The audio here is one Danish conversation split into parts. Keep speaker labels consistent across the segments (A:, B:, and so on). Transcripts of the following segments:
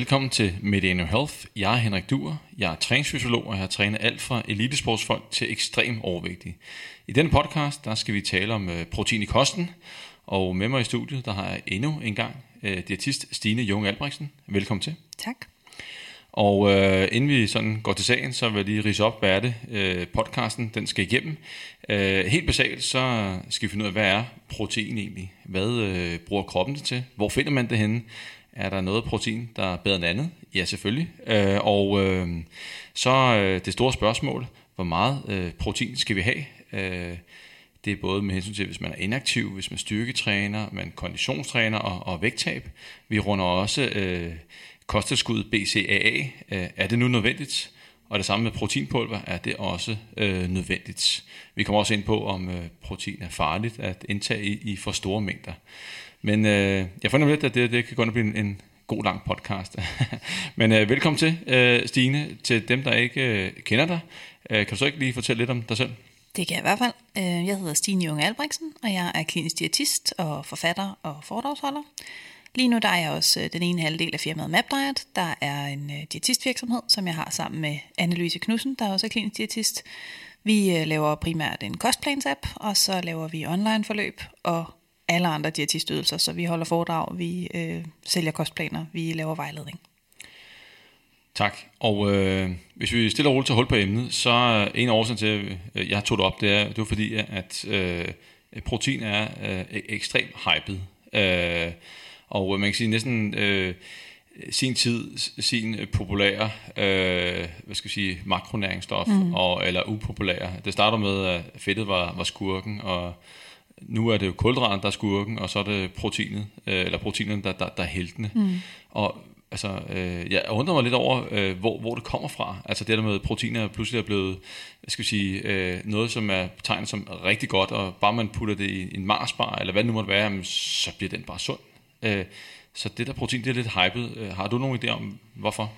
A: Velkommen til Medano Health. Jeg er Henrik Duer. Jeg er træningsfysiolog, og jeg har trænet alt fra elitesportsfolk til ekstrem overvægtige. I denne podcast der skal vi tale om øh, protein i kosten, og med mig i studiet der har jeg endnu en gang øh, diætist Stine Jung Albrechtsen. Velkommen til.
B: Tak.
A: Og øh, inden vi sådan går til sagen, så vil jeg lige rise op, hvad er det, øh, podcasten den skal igennem. Øh, helt basalt, så skal vi finde ud af, hvad er protein egentlig? Hvad øh, bruger kroppen det til? Hvor finder man det henne? Er der noget protein, der er bedre end andet? Ja, selvfølgelig. Øh, og øh, så øh, det store spørgsmål, hvor meget øh, protein skal vi have? Øh, det er både med hensyn til, hvis man er inaktiv, hvis man styrketræner, man konditionstræner og, og vægttab. Vi runder også øh, kosttilskud BCAA. Øh, er det nu nødvendigt? Og det samme med proteinpulver, er det også øh, nødvendigt. Vi kommer også ind på, om øh, protein er farligt at indtage i, i for store mængder. Men øh, jeg fornemmer lidt, at det, det kan godt blive en, en god lang podcast. Men øh, velkommen til, øh, Stine. Til dem, der ikke øh, kender dig, øh, kan du så ikke lige fortælle lidt om dig selv?
B: Det kan jeg i hvert fald. Øh, jeg hedder Stine Junge Albrechtsen, og jeg er klinisk diætist og forfatter og foredragsholder. Lige nu der er jeg også øh, den ene halvdel af firmaet MapDiet, der er en øh, diætistvirksomhed, som jeg har sammen med Annelise Knudsen, der også er klinisk diætist. Vi laver primært en kostplans-app, og så laver vi online forløb og alle andre diætistydelser. Så vi holder foredrag, vi øh, sælger kostplaner, vi laver vejledning.
A: Tak. Og øh, hvis vi stiller roligt til hul på emnet, så en af årsagen til, at øh, jeg tog det op, det er, det var fordi, at øh, protein er øh, ekstremt hypet. Øh, og man kan sige næsten øh, sin tid, sin populære, øh, hvad skal jeg sige, makronæringsstof, mm. og, eller upopulære. Det starter med, at fedtet var, var skurken, og nu er det jo kulhydraten, der er skurken, og så er det proteinet, øh, eller proteinerne, der, der, der er heltene. Mm. Og altså, øh, jeg undrer mig lidt over, øh, hvor, hvor det kommer fra. Altså det der med, at proteiner pludselig er blevet, skal vi sige, øh, noget, som er betegnet som rigtig godt, og bare man putter det i en marsbar, eller hvad det nu måtte være, jamen, så bliver den bare sund. Øh, så det der protein, det er lidt hypet. Øh, har du nogen idé om, hvorfor?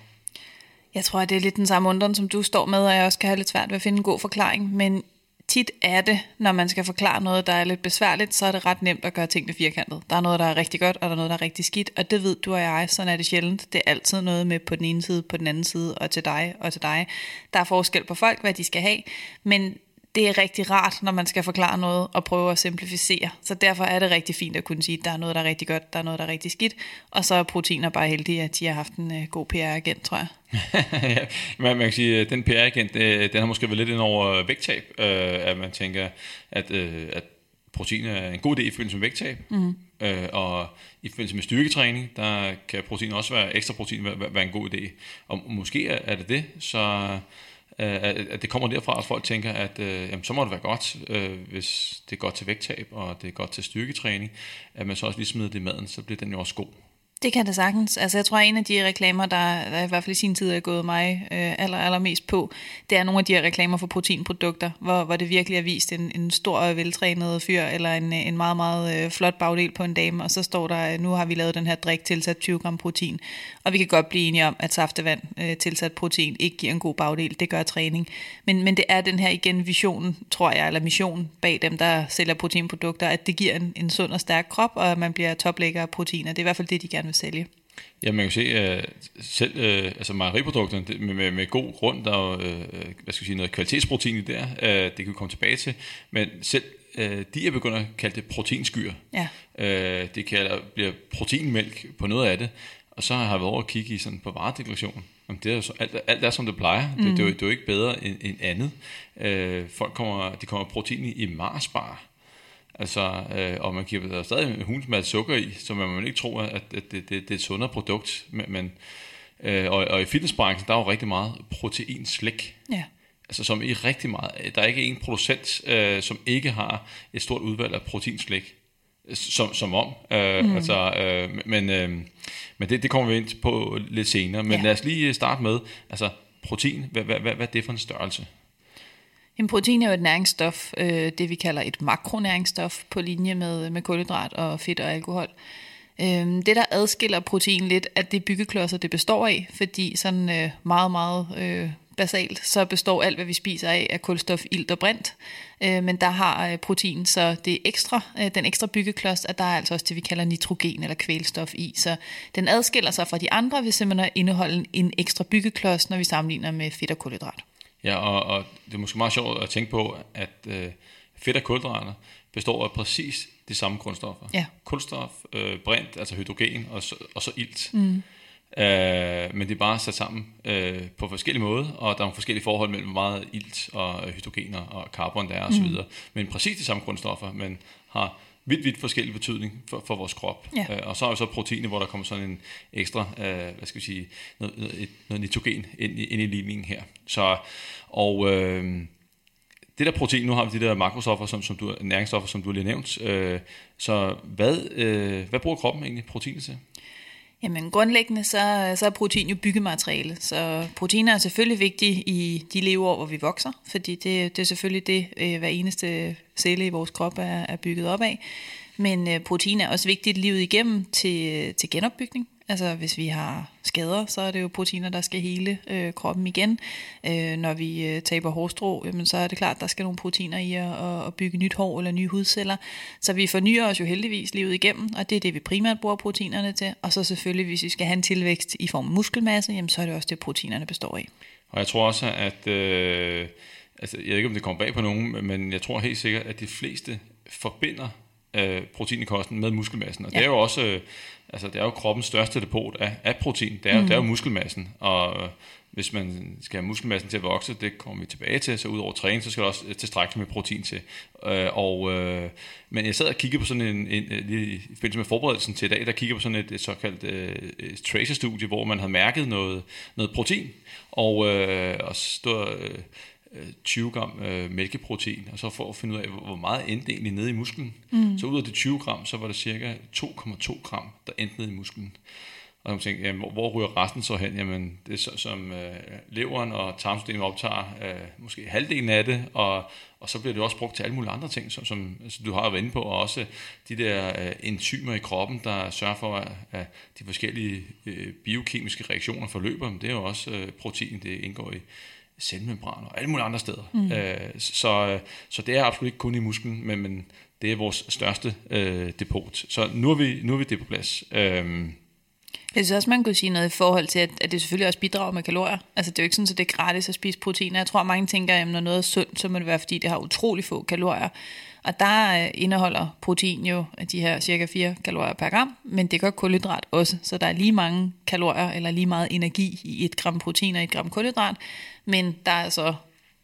B: Jeg tror, at det er lidt den samme undren, som du står med, og jeg også kan have lidt svært ved at finde en god forklaring. Men tit er det, når man skal forklare noget, der er lidt besværligt, så er det ret nemt at gøre tingene firkantet. Der er noget, der er rigtig godt, og der er noget, der er rigtig skidt, og det ved du og jeg, sådan er det sjældent. Det er altid noget med på den ene side, på den anden side, og til dig og til dig. Der er forskel på folk, hvad de skal have, men det er rigtig rart, når man skal forklare noget og prøve at simplificere. Så derfor er det rigtig fint at kunne sige, at der er noget, der er rigtig godt, der er noget, der er rigtig skidt. Og så er proteiner bare heldige, at de har haft en uh, god PR-agent, tror jeg.
A: ja, man, man kan sige, at den PR-agent, øh, den har måske været lidt ind over vægttab. Øh, at man tænker, at, øh, at protein er en god idé i forbindelse med vægttab. Mm. Øh, og i forbindelse med styrketræning, der kan protein også være, ekstra protein være, være en god idé. Og måske er det det, så at det kommer derfra, at folk tænker, at øh, jamen, så må det være godt, øh, hvis det er godt til vægttab, og det er godt til styrketræning, at man så også lige smider det i maden, så bliver den jo også god.
B: Det kan det sagtens. Altså jeg tror, at en af de reklamer, der, der i hvert fald i sin tid er gået mig øh, aller, allermest på, det er nogle af de her reklamer for proteinprodukter, hvor, hvor det virkelig er vist en, en stor og veltrænet fyr, eller en, en meget, meget øh, flot bagdel på en dame, og så står der, øh, nu har vi lavet den her drik tilsat 20 gram protein. Og vi kan godt blive enige om, at saftevand øh, tilsat protein ikke giver en god bagdel, det gør træning. Men, men det er den her igen vision, tror jeg, eller mission bag dem, der sælger proteinprodukter, at det giver en, en sund og stærk krop, og at man bliver toplægger af proteiner. Det er i hvert fald det, de gerne vil sælge.
A: Ja, man kan se, at selv uh, altså mejeriprodukterne med, med, med god grund, der er uh, hvad skal jeg sige, noget kvalitetsprotein i der, uh, det kan vi komme tilbage til, men selv uh, de er begyndt at kalde det proteinskyer. Ja. Uh, det kalder, bliver proteinmælk på noget af det, og så har jeg været over at kigge i sådan på varedeklarationen. Jamen, det er jo så, alt, alt er som det plejer. Mm. Det, det, er jo, det er jo ikke bedre end, end andet. Uh, folk kommer, de kommer protein i, i Marsbar. Altså, øh, og man giver der stadig en masse sukker i, så man, man ikke tror, at, at det, det, det er et sundere produkt. Men, men, øh, og, og i fitnessbranchen, der er jo rigtig meget proteinslæk. Ja. Altså som i rigtig meget. Der er ikke en producent, øh, som ikke har et stort udvalg af proteinslæk. Som, som om. Øh, mm. altså, øh, men øh, men det, det kommer vi ind på lidt senere. Men ja. lad os lige starte med, altså protein, hvad, hvad, hvad, hvad er det for en størrelse?
B: En protein er jo et næringsstof, øh, det vi kalder et makronæringsstof på linje med, med kulhydrat og fedt og alkohol. Øh, det, der adskiller protein lidt, at det byggeklodser, det består af, fordi sådan øh, meget, meget øh, basalt, så består alt, hvad vi spiser af, af kulstof, ilt og brint. Øh, men der har øh, protein, så det er ekstra, øh, den ekstra byggeklods, at der er altså også det, vi kalder nitrogen eller kvælstof i. Så den adskiller sig fra de andre ved simpelthen at indeholde en ekstra byggeklods, når vi sammenligner med fedt og kulhydrat.
A: Ja, og, og det er måske meget sjovt at tænke på, at øh, fedt og kulhydrater består af præcis de samme grundstoffer.
B: Ja.
A: Kulstof, øh, brint, altså hydrogen, og så, og så ilt. Mm. Øh, men det er bare sat sammen øh, på forskellige måder, og der er nogle forskellige forhold mellem, hvor meget ilt og hydrogener og carbon der er osv. Mm. Men præcis de samme grundstoffer, men har vidt, vidt forskellig betydning for, for vores krop.
B: Ja.
A: Øh, og så er jo så proteiner, hvor der kommer sådan en ekstra, øh, hvad skal vi sige, noget, noget, noget nitrogen ind, i- ind i ligningen her. Så, og øh, det der protein, nu har vi de der makrostoffer, som, som du, næringsstoffer, som du lige har nævnt. Øh, så hvad, øh, hvad bruger kroppen egentlig proteiner til?
B: Jamen grundlæggende så, så er protein jo byggemateriale, så proteiner er selvfølgelig vigtige i de leveår, hvor vi vokser, fordi det, det er selvfølgelig det, øh, hver eneste celle i vores krop er, er bygget op af. Men øh, protein er også vigtigt livet igennem til, til genopbygning. Altså hvis vi har skader, så er det jo proteiner, der skal hele øh, kroppen igen. Øh, når vi øh, taber hårstrå, jamen, så er det klart, der skal nogle proteiner i at, at, bygge nyt hår eller nye hudceller. Så vi fornyer os jo heldigvis livet igennem, og det er det, vi primært bruger proteinerne til. Og så selvfølgelig, hvis vi skal have en tilvækst i form af muskelmasse, jamen, så er det også det, proteinerne består af.
A: Og jeg tror også, at, øh, altså, jeg ved ikke, om det kommer bag på nogen, men jeg tror helt sikkert, at de fleste forbinder øh, protein i kosten med muskelmassen. Og ja. det er jo også, øh, altså det er jo kroppens største depot af, af protein. Det er, mm. det er jo muskelmassen. Og øh, hvis man skal have muskelmassen til at vokse, det kommer vi tilbage til, så ud over træning, så skal der også øh, tilstrækkeligt med protein til. Øh, og, øh, men jeg sad og kiggede på sådan en, en, en lige i forbindelse med forberedelsen til i dag, der kiggede på sådan et, et såkaldt øh, tracer-studie, hvor man havde mærket noget, noget protein, og, øh, og stod, øh, 20 gram øh, mælkeprotein, og så for at finde ud af, hvor meget endte egentlig nede i musklen. Mm. Så ud af de 20 gram, så var der cirka 2,2 gram, der endte nede i musklen. Og jeg tænkte, jamen, hvor, hvor ryger resten så hen? Jamen, det er så, som øh, leveren og tarmsystemet optager øh, måske halvdelen af det, og, og så bliver det også brugt til alle mulige andre ting, som, som altså, du har været inde på, og også de der øh, enzymer i kroppen, der sørger for, at, at de forskellige øh, biokemiske reaktioner forløber. Men det er jo også øh, protein, det indgår i cellemembraner og alle mulige andre steder. Mm. Øh, så, så det er absolut ikke kun i musklen, men, men det er vores største øh, depot. Så nu er vi, nu er vi det på plads. Øh,
B: Jeg synes også, man kunne sige noget i forhold til, at, at det selvfølgelig også bidrager med kalorier. Altså det er jo ikke sådan, at det er gratis at spise proteiner. Jeg tror, at mange tænker, at når noget er sundt, så må det være, fordi det har utrolig få kalorier. Og der øh, indeholder protein jo øh, de her cirka 4 kalorier per gram, men det gør kulhydrat også. Så der er lige mange kalorier eller lige meget energi i et gram protein og et gram kulhydrat, men der er altså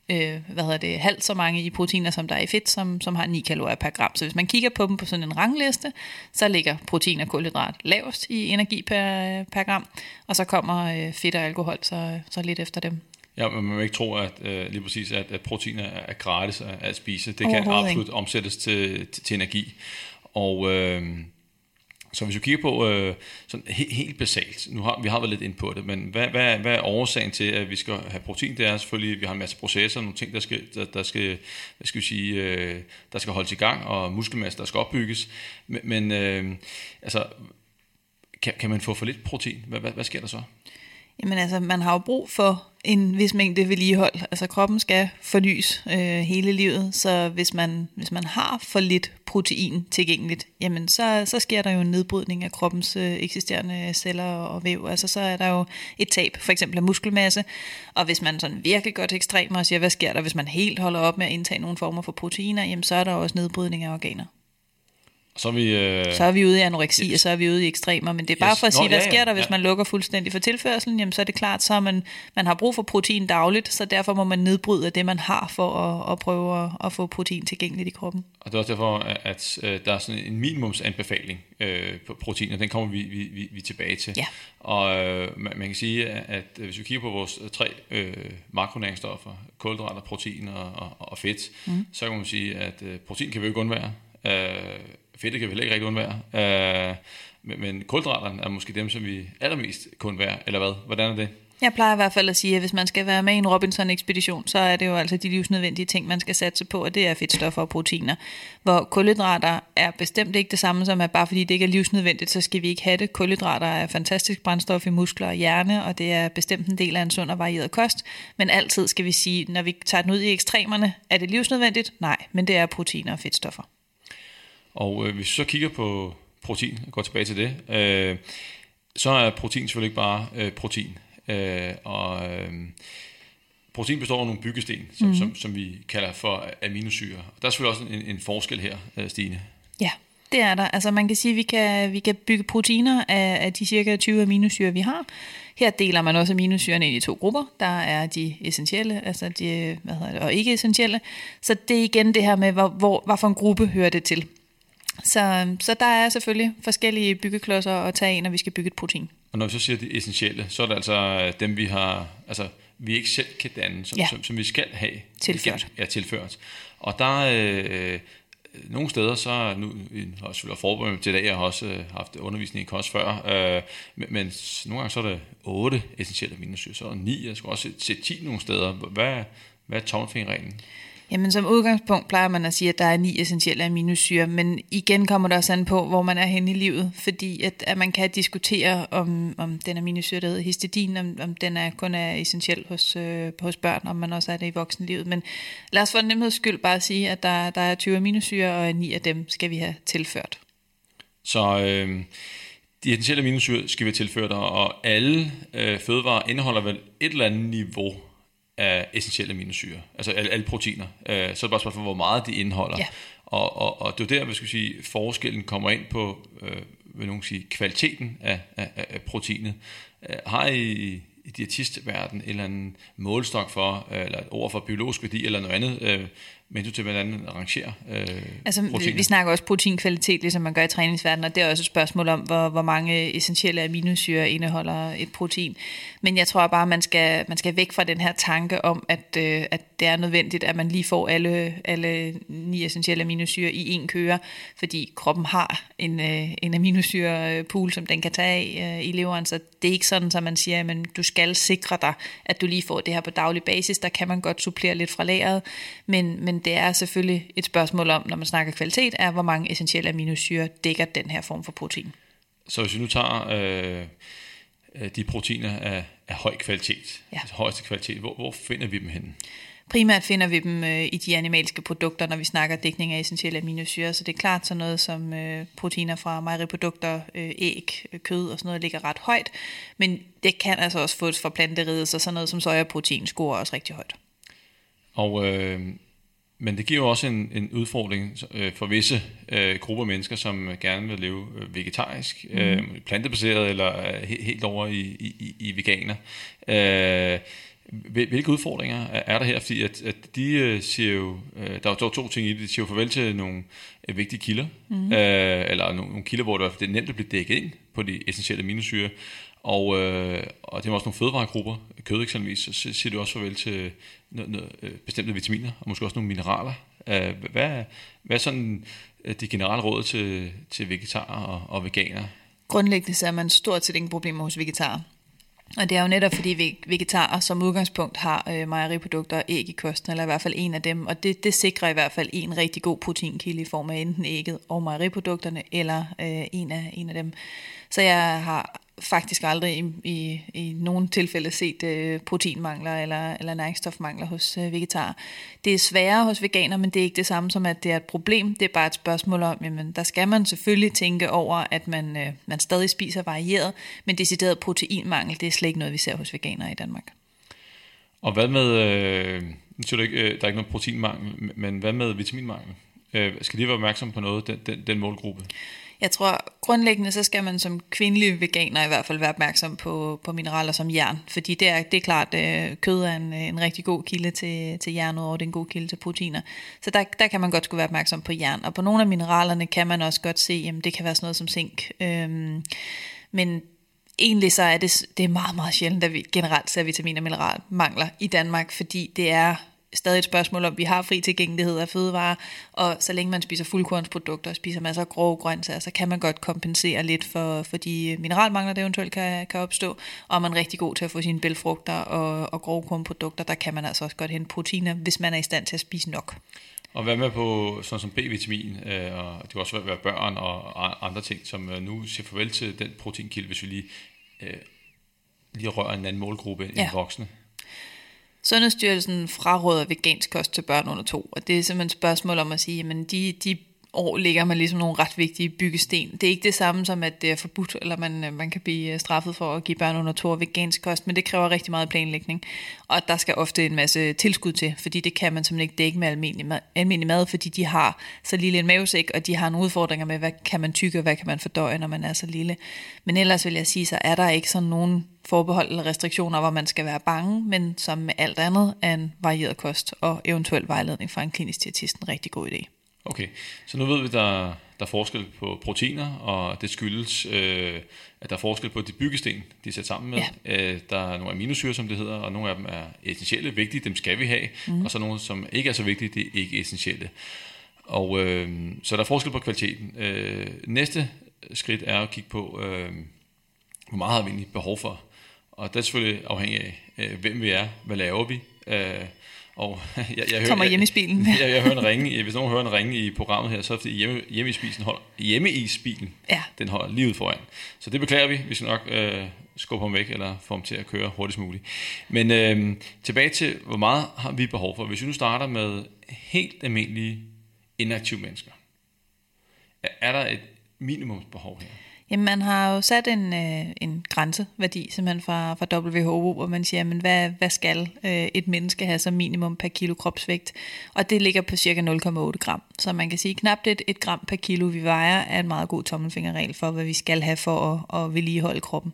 B: øh, hvad hedder det, halvt så mange i proteiner, som der er i fedt, som, som har 9 kalorier per gram. Så hvis man kigger på dem på sådan en rangliste, så ligger protein og kulhydrat lavest i energi per, øh, per gram, og så kommer øh, fedt og alkohol så, så lidt efter dem.
A: Ja, man må ikke tro, at øh, lige præcis, at, at proteiner er gratis at, at spise. Det kan absolut ikke. omsættes til, til, til energi. Og øh, så hvis vi kigger på øh, sådan helt, helt basalt, nu har vi har været lidt ind på det, men hvad, hvad, hvad er årsagen til, at vi skal have protein? Det er selvfølgelig, at vi har en masse processer, nogle ting, der skal, der, der skal, hvad skal vi sige, øh, der skal holdes i gang, og muskelmasse, der skal opbygges. Men, men øh, altså, kan, kan man få for lidt protein? Hvad, hvad, hvad sker der så?
B: Jamen altså, man har jo brug for en vis mængde vedligehold. Altså kroppen skal fornyes øh, hele livet, så hvis man, hvis man har for lidt protein tilgængeligt, jamen så, så sker der jo en nedbrydning af kroppens øh, eksisterende celler og væv. Altså så er der jo et tab, for eksempel af muskelmasse. Og hvis man sådan virkelig går til ekstremer og siger, hvad sker der, hvis man helt holder op med at indtage nogle former for proteiner, jamen så er der også nedbrydning af organer.
A: Så er vi... Øh,
B: Så er vi ude i anoreksi, og så er vi ude i ekstremer. Men det er bare
A: Yes.
B: for at sige,
A: Nå,
B: hvad
A: ja,
B: sker der, hvis
A: ja.
B: man lukker fuldstændig for tilførselen? Jamen så er det klart, så man, man har brug for protein dagligt, så derfor må man nedbryde det, man har for at, at prøve at, at få protein tilgængeligt i kroppen.
A: Og det er også derfor, at, at øh, der er sådan en minimumsanbefaling øh, på protein, og den kommer vi, vi, vi, vi tilbage til.
B: Ja.
A: Og øh, man, man kan sige, at, at hvis vi kigger på vores øh, tre øh, makronæringsstoffer, kulhydrater, protein og, og, og fedt, mm. så kan man sige, at øh, protein kan vi jo ikke undvære. Øh, fedt kan vi heller ikke rigtig undvære. Øh, men, men kulhydraterne er måske dem, som vi allermest kun undvære, eller hvad? Hvordan er det?
B: Jeg plejer i hvert fald at sige, at hvis man skal være med i en Robinson-ekspedition, så er det jo altså de livsnødvendige ting, man skal satse på, og det er fedtstoffer og proteiner. Hvor kulhydrater er bestemt ikke det samme som, at bare fordi det ikke er livsnødvendigt, så skal vi ikke have det. Kulhydrater er fantastisk brændstof i muskler og hjerne, og det er bestemt en del af en sund og varieret kost. Men altid skal vi sige, når vi tager den ud i ekstremerne, er det livsnødvendigt? Nej, men det er proteiner og fedtstoffer.
A: Og øh, hvis vi så kigger på protein, og går tilbage til det, øh, så er protein selvfølgelig ikke bare øh, protein. Øh, og øh, protein består af nogle byggesten, som, mm. som, som vi kalder for aminosyre. Der er selvfølgelig også en, en forskel her, øh, Stine.
B: Ja, det er der. Altså man kan sige, at vi kan, vi kan bygge proteiner af, af de cirka 20 aminosyre, vi har. Her deler man også aminosyrene ind i to grupper. Der er de essentielle, altså de, hvad hedder det, og ikke essentielle. Så det er igen det her med, hvor, hvor, hvad for en gruppe hører det til. Så, så der er selvfølgelig forskellige byggeklodser at tage ind, når vi skal bygge et protein.
A: Og når vi så siger det essentielle, så er det altså dem, vi har, altså vi ikke selv kan danne, som, ja. som, som vi skal have.
B: Tilført.
A: Ja, tilført. Og der er øh, nogle steder, så nu vi har selvfølgelig forberedt til dag, jeg har også øh, haft undervisning i kost før, øh, men, men nogle gange så er det otte essentielle aminosyre, så er ni, jeg skal også se 10 nogle steder. Hvad, hvad er tommelfingerreglen?
B: Jamen som udgangspunkt plejer man at sige, at der er ni essentielle aminosyre, men igen kommer det også an på, hvor man er henne i livet, fordi at, at man kan diskutere, om, om den aminosyre, der hedder histidin, om, om den er kun er essentiel hos, øh, hos børn, om man også er det i voksenlivet. Men lad os for nemheds skyld bare sige, at der, der er 20 aminosyre, og ni af dem skal vi have tilført.
A: Så øh, de essentielle aminosyre skal vi have tilført, og alle øh, fødevarer indeholder vel et eller andet niveau af essentielle aminosyre, altså alle, alle proteiner. Øh, så er det bare spørgsmål, hvor meget de indeholder. Ja. Og, og, og det er der, hvad skal sige, forskellen kommer ind på, øh, vil nogen sige, kvaliteten af, af, af proteinet. Øh, har I i diætistverden en eller anden målstok for, øh, eller et ord for biologisk værdi, eller noget andet, øh, men du til, hvordan arrangerer øh,
B: Altså, proteiner. vi snakker også proteinkvalitet, ligesom man gør i træningsverdenen, og det er også et spørgsmål om, hvor, hvor mange essentielle aminosyre indeholder et protein. Men jeg tror bare, man skal, man skal væk fra den her tanke om, at, øh, at det er nødvendigt, at man lige får alle, alle ni essentielle aminosyre i en køre, fordi kroppen har en, øh, en aminosyrepool, som den kan tage af øh, i leveren, så det er ikke sådan, at man siger, at du skal sikre dig, at du lige får det her på daglig basis. Der kan man godt supplere lidt fra lageret, men, men det er selvfølgelig et spørgsmål om, når man snakker kvalitet, er, hvor mange essentielle aminosyre dækker den her form for protein.
A: Så hvis vi nu tager øh, øh, de proteiner af, af høj kvalitet, ja. altså højeste kvalitet, hvor, hvor finder vi dem henne?
B: Primært finder vi dem øh, i de animalske produkter, når vi snakker dækning af essentielle aminosyre. Så det er klart sådan noget som øh, proteiner fra mejeriprodukter, øh, æg, øh, kød og sådan noget ligger ret højt. Men det kan altså også fås fra planteriget, så sådan noget som sojaprotein scorer også rigtig højt.
A: Og øh, men det giver jo også en, en udfordring øh, for visse øh, grupper mennesker, som gerne vil leve øh, vegetarisk, mm. øh, plantebaseret eller øh, helt over i, i, i veganer. Øh, hvilke udfordringer er der her? Fordi at, at de øh, siger jo, øh, der er jo to ting i det, de siger jo farvel til nogle vigtige kilder, mm. øh, eller nogle, nogle kilder, hvor det er nemt at blive dækket ind på de essentielle aminosyre, og, øh, og det er også nogle fødevaregrupper, kød eksempelvis, så siger du også farvel til noget, noget, øh, bestemte vitaminer, og måske også nogle mineraler. Øh, hvad, hvad er sådan øh, de generelle råd til, til vegetarer og, og veganer?
B: Grundlæggende så er man stort set ingen problemer hos vegetarer. Og det er jo netop fordi vegetarer som udgangspunkt har øh, mejeriprodukter og æg i kosten, eller i hvert fald en af dem, og det, det sikrer i hvert fald en rigtig god proteinkilde i form af enten ægget og mejeriprodukterne, eller øh, en, af, en af dem. Så jeg har faktisk aldrig i, i, i nogen tilfælde set øh, proteinmangler eller, eller næringsstofmangler hos øh, vegetarer. Det er sværere hos veganer, men det er ikke det samme som, at det er et problem. Det er bare et spørgsmål om, jamen der skal man selvfølgelig tænke over, at man, øh, man stadig spiser varieret, men decideret proteinmangel, det er slet ikke noget, vi ser hos veganere i Danmark.
A: Og hvad med, øh, så du ikke, øh, der er ikke noget proteinmangel, men hvad med vitaminmangel? Øh, skal de være opmærksom på noget, den, den, den målgruppe?
B: Jeg tror grundlæggende, så skal man som kvindelig veganer i hvert fald være opmærksom på, på mineraler som jern, fordi det er, det er klart, at øh, kød er en, en rigtig god kilde til, til jern, og det er en god kilde til proteiner. Så der, der kan man godt skulle være opmærksom på jern, og på nogle af mineralerne kan man også godt se, at det kan være sådan noget som zink. Øhm, men egentlig så er det, det er meget, meget sjældent, at vi generelt ser vitamin- og mineralmangler i Danmark, fordi det er stadig et spørgsmål om, vi har fri tilgængelighed af fødevarer, og så længe man spiser fuldkornsprodukter og spiser masser af grove grøntsager, så kan man godt kompensere lidt for, for de mineralmangler, der eventuelt kan, kan opstå, og er man rigtig god til at få sine bælfrugter og, og grove kornprodukter, der kan man altså også godt hente proteiner, hvis man er i stand til at spise nok.
A: Og hvad med på sådan som B-vitamin, øh, og det kan også være børn og andre ting, som øh, nu siger farvel til den proteinkilde, hvis vi lige, øh, lige rører en anden målgruppe end ja. voksne?
B: Sundhedsstyrelsen fraråder vegansk kost til børn under to, og det er simpelthen et spørgsmål om at sige, at de, de år ligger man ligesom nogle ret vigtige byggesten. Det er ikke det samme som, at det er forbudt, eller man, øh, man kan blive øh, straffet for at give børn under to vegansk kost, men det kræver rigtig meget planlægning. Og der skal ofte en masse tilskud til, fordi det kan man simpelthen ikke dække med almindelig mad, almindelig mad fordi de har så lille en mavesæk, og de har nogle udfordringer med, hvad kan man tykke, og hvad kan man fordøje, når man er så lille. Men ellers vil jeg sige, så er der ikke sådan nogen forbehold eller restriktioner, hvor man skal være bange, men som med alt andet er en varieret kost og eventuel vejledning fra en klinisk diætist en rigtig god idé.
A: Okay, så nu ved vi, der, der er forskel på proteiner, og det skyldes, øh, at der er forskel på de byggesten, de er sat sammen med. Ja. Øh, der er nogle aminosyre, som det hedder, og nogle af dem er essentielle, vigtige, dem skal vi have, mm. og så nogle, som ikke er så vigtige, det er ikke essentielle. Og øh, så der er forskel på kvaliteten. Øh, næste skridt er at kigge på, øh, hvor meget har vi egentlig behov for. Og det er selvfølgelig afhængigt af, øh, hvem vi er, hvad laver vi, øh,
B: og jeg, jeg Kommer hjem i spilen.
A: Jeg, jeg, jeg hører en ringe, hvis nogen hører en ringe i programmet her, så er det fordi hjemme, hjemme i spisen holder, hjemme i spilen, ja. den holder lige ud foran. Så det beklager vi, vi skal nok øh, skubbe ham væk, eller få ham til at køre hurtigst muligt. Men øh, tilbage til, hvor meget har vi behov for? Hvis vi nu starter med helt almindelige inaktive mennesker, er der et minimumsbehov her?
B: Jamen, man har jo sat en, øh, en grænseværdi simpelthen fra, fra WHO, hvor man siger, men hvad, hvad skal øh, et menneske have som minimum per kilo kropsvægt? Og det ligger på cirka 0,8 gram. Så man kan sige, knap et, et gram per kilo, vi vejer, er en meget god tommelfingerregel for, hvad vi skal have for at, at vedligeholde kroppen.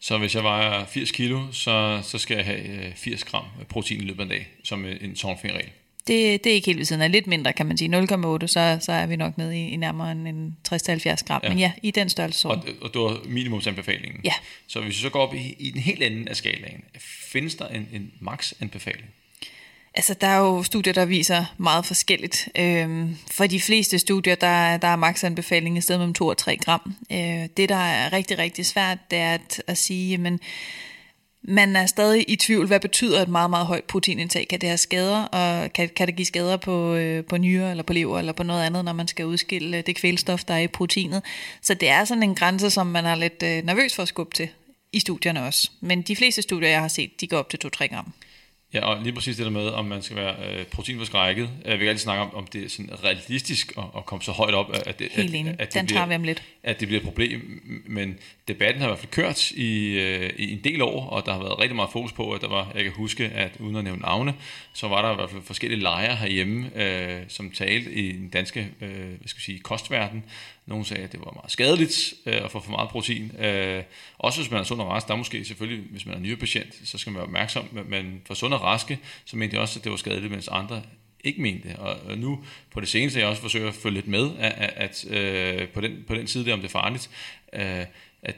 A: Så hvis jeg vejer 80 kilo, så, så skal jeg have øh, 80 gram protein i løbet af en dag, som øh, en tommelfingerregel
B: det, det er ikke helt ved siden af. Lidt mindre, kan man sige. 0,8, så, så er vi nok nede i, i nærmere en 60-70 gram. Ja. Men ja, i den størrelse.
A: Og, og det var minimumsanbefalingen.
B: Ja.
A: Så hvis vi så går op i, i den helt anden af skalaen, findes der en, en max-anbefaling?
B: Altså, der er jo studier, der viser meget forskelligt. Øhm, for de fleste studier, der, der er max-anbefaling i stedet mellem 2 og 3 gram. Øh, det, der er rigtig, rigtig svært, det er at, at sige, men man er stadig i tvivl, hvad betyder et meget, meget højt proteinindtag? Kan det have skader, og kan, kan det give skader på, øh, på nyre, eller på lever, eller på noget andet, når man skal udskille øh, det kvælstof, der er i proteinet? Så det er sådan en grænse, som man er lidt øh, nervøs for at skubbe til i studierne også. Men de fleste studier, jeg har set, de går op til 2-3 gram.
A: Ja, og lige præcis det der med, om man skal være øh, proteinforskrækket. Øh, vi kan altid snakke om, om det er sådan realistisk at, at komme så højt op, at det,
B: Helt enig. at, at det Den bliver, tager vi om lidt.
A: At det bliver et problem. Men debatten har i hvert fald kørt i, øh, i en del år, og der har været rigtig meget fokus på, at der var, jeg kan huske, at uden at nævne navne, så var der i hvert fald forskellige lejre herhjemme, øh, som talte i den danske øh, hvad skal jeg sige, kostverden, nogle sagde, at det var meget skadeligt øh, at få for meget protein. Øh, også hvis man er sund og rask, der er måske selvfølgelig, hvis man er nyopatient, så skal man være opmærksom, men for sund og raske, så mente jeg også, at det var skadeligt, mens andre ikke mente det. Og nu på det seneste, jeg også forsøger at følge lidt med, at, at, at øh, på, den, på den side der, om det er farligt, øh, at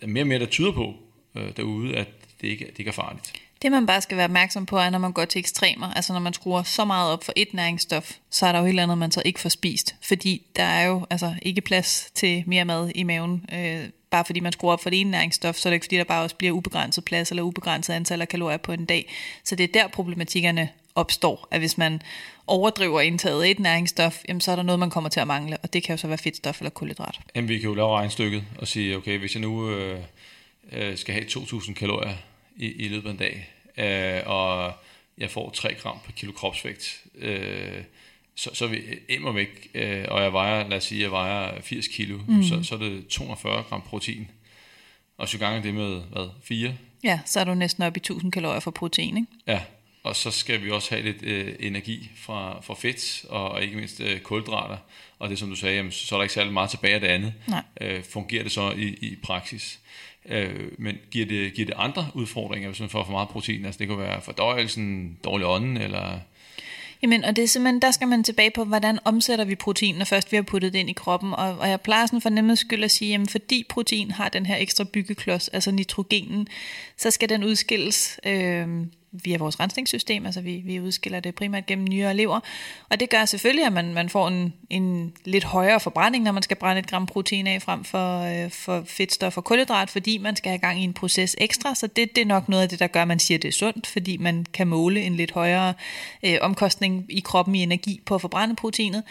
A: der er mere og mere, der tyder på øh, derude, at det ikke, det ikke er farligt.
B: Det man bare skal være opmærksom på, er, når man går til ekstremer, altså når man skruer så meget op for et næringsstof, så er der jo helt andet, man så ikke får spist. Fordi der er jo altså ikke plads til mere mad i maven. Øh, bare fordi man skruer op for det ene næringsstof, så er det ikke fordi, der bare også bliver ubegrænset plads eller ubegrænset antal af kalorier på en dag. Så det er der problematikkerne opstår, at hvis man overdriver indtaget af et næringsstof, jamen så er der noget, man kommer til at mangle, og det kan jo så være fedtstof eller kulhydrat.
A: Jamen vi kan jo lave regnstykket og sige, okay, hvis jeg nu øh, øh skal have 2.000 kalorier i, i løbet af en dag, øh, og jeg får 3 gram per kilo kropsvægt, øh, så, så er vi immer væk, øh, og jeg vejer, lad os sige, jeg vejer 80 kilo, mm. så, så er det 240 gram protein. Og så ganger det med, hvad, 4?
B: Ja, så er du næsten oppe i 1000 kalorier for protein, ikke?
A: Ja, og så skal vi også have lidt øh, energi fra, fra fedt, og, og ikke mindst øh, kulhydrater. Og det som du sagde, jamen, så er der ikke særlig meget tilbage af det andet.
B: Nej.
A: Øh, fungerer det så i, i praksis? Øh, men giver det, giver det andre udfordringer, hvis man får for meget protein? Altså det kunne være fordøjelsen, dårlig ånden, eller...
B: Jamen, og det er simpelthen, der skal man tilbage på, hvordan omsætter vi protein, når først vi har puttet det ind i kroppen. Og, og jeg plejer sådan for nemmest skyld at sige, jamen fordi protein har den her ekstra byggeklods, altså nitrogenen, så skal den udskilles øh, via vores rensningssystem, altså vi, vi udskiller det primært gennem nyere og lever, og det gør selvfølgelig, at man, man får en, en lidt højere forbrænding, når man skal brænde et gram protein af frem for, øh, for fedtstof og kulhydrat, fordi man skal have gang i en proces ekstra, så det, det er nok noget af det, der gør, at man siger, at det er sundt, fordi man kan måle en lidt højere øh, omkostning i kroppen i energi på at forbrænde proteinet.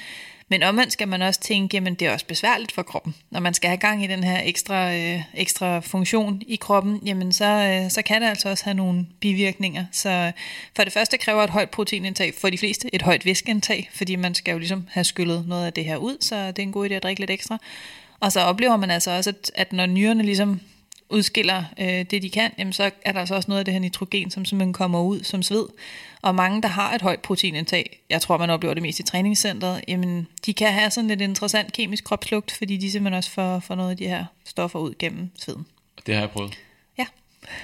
B: Men omvendt skal man også tænke, at det er også besværligt for kroppen. Når man skal have gang i den her ekstra, øh, ekstra funktion i kroppen, jamen så, øh, så kan det altså også have nogle bivirkninger. Så for det første kræver et højt proteinindtag for de fleste et højt væskeindtag, fordi man skal jo ligesom have skyllet noget af det her ud, så det er en god idé at drikke lidt ekstra. Og så oplever man altså også, at, at når nyrerne ligesom udskiller øh, det, de kan, jamen så er der altså også noget af det her nitrogen, som simpelthen kommer ud som sved. Og mange, der har et højt proteinindtag, jeg tror, man oplever det mest i træningscenteret, jamen de kan have sådan lidt interessant kemisk kropslugt, fordi de simpelthen også får, får noget af de her stoffer ud gennem sveden.
A: Det har jeg prøvet.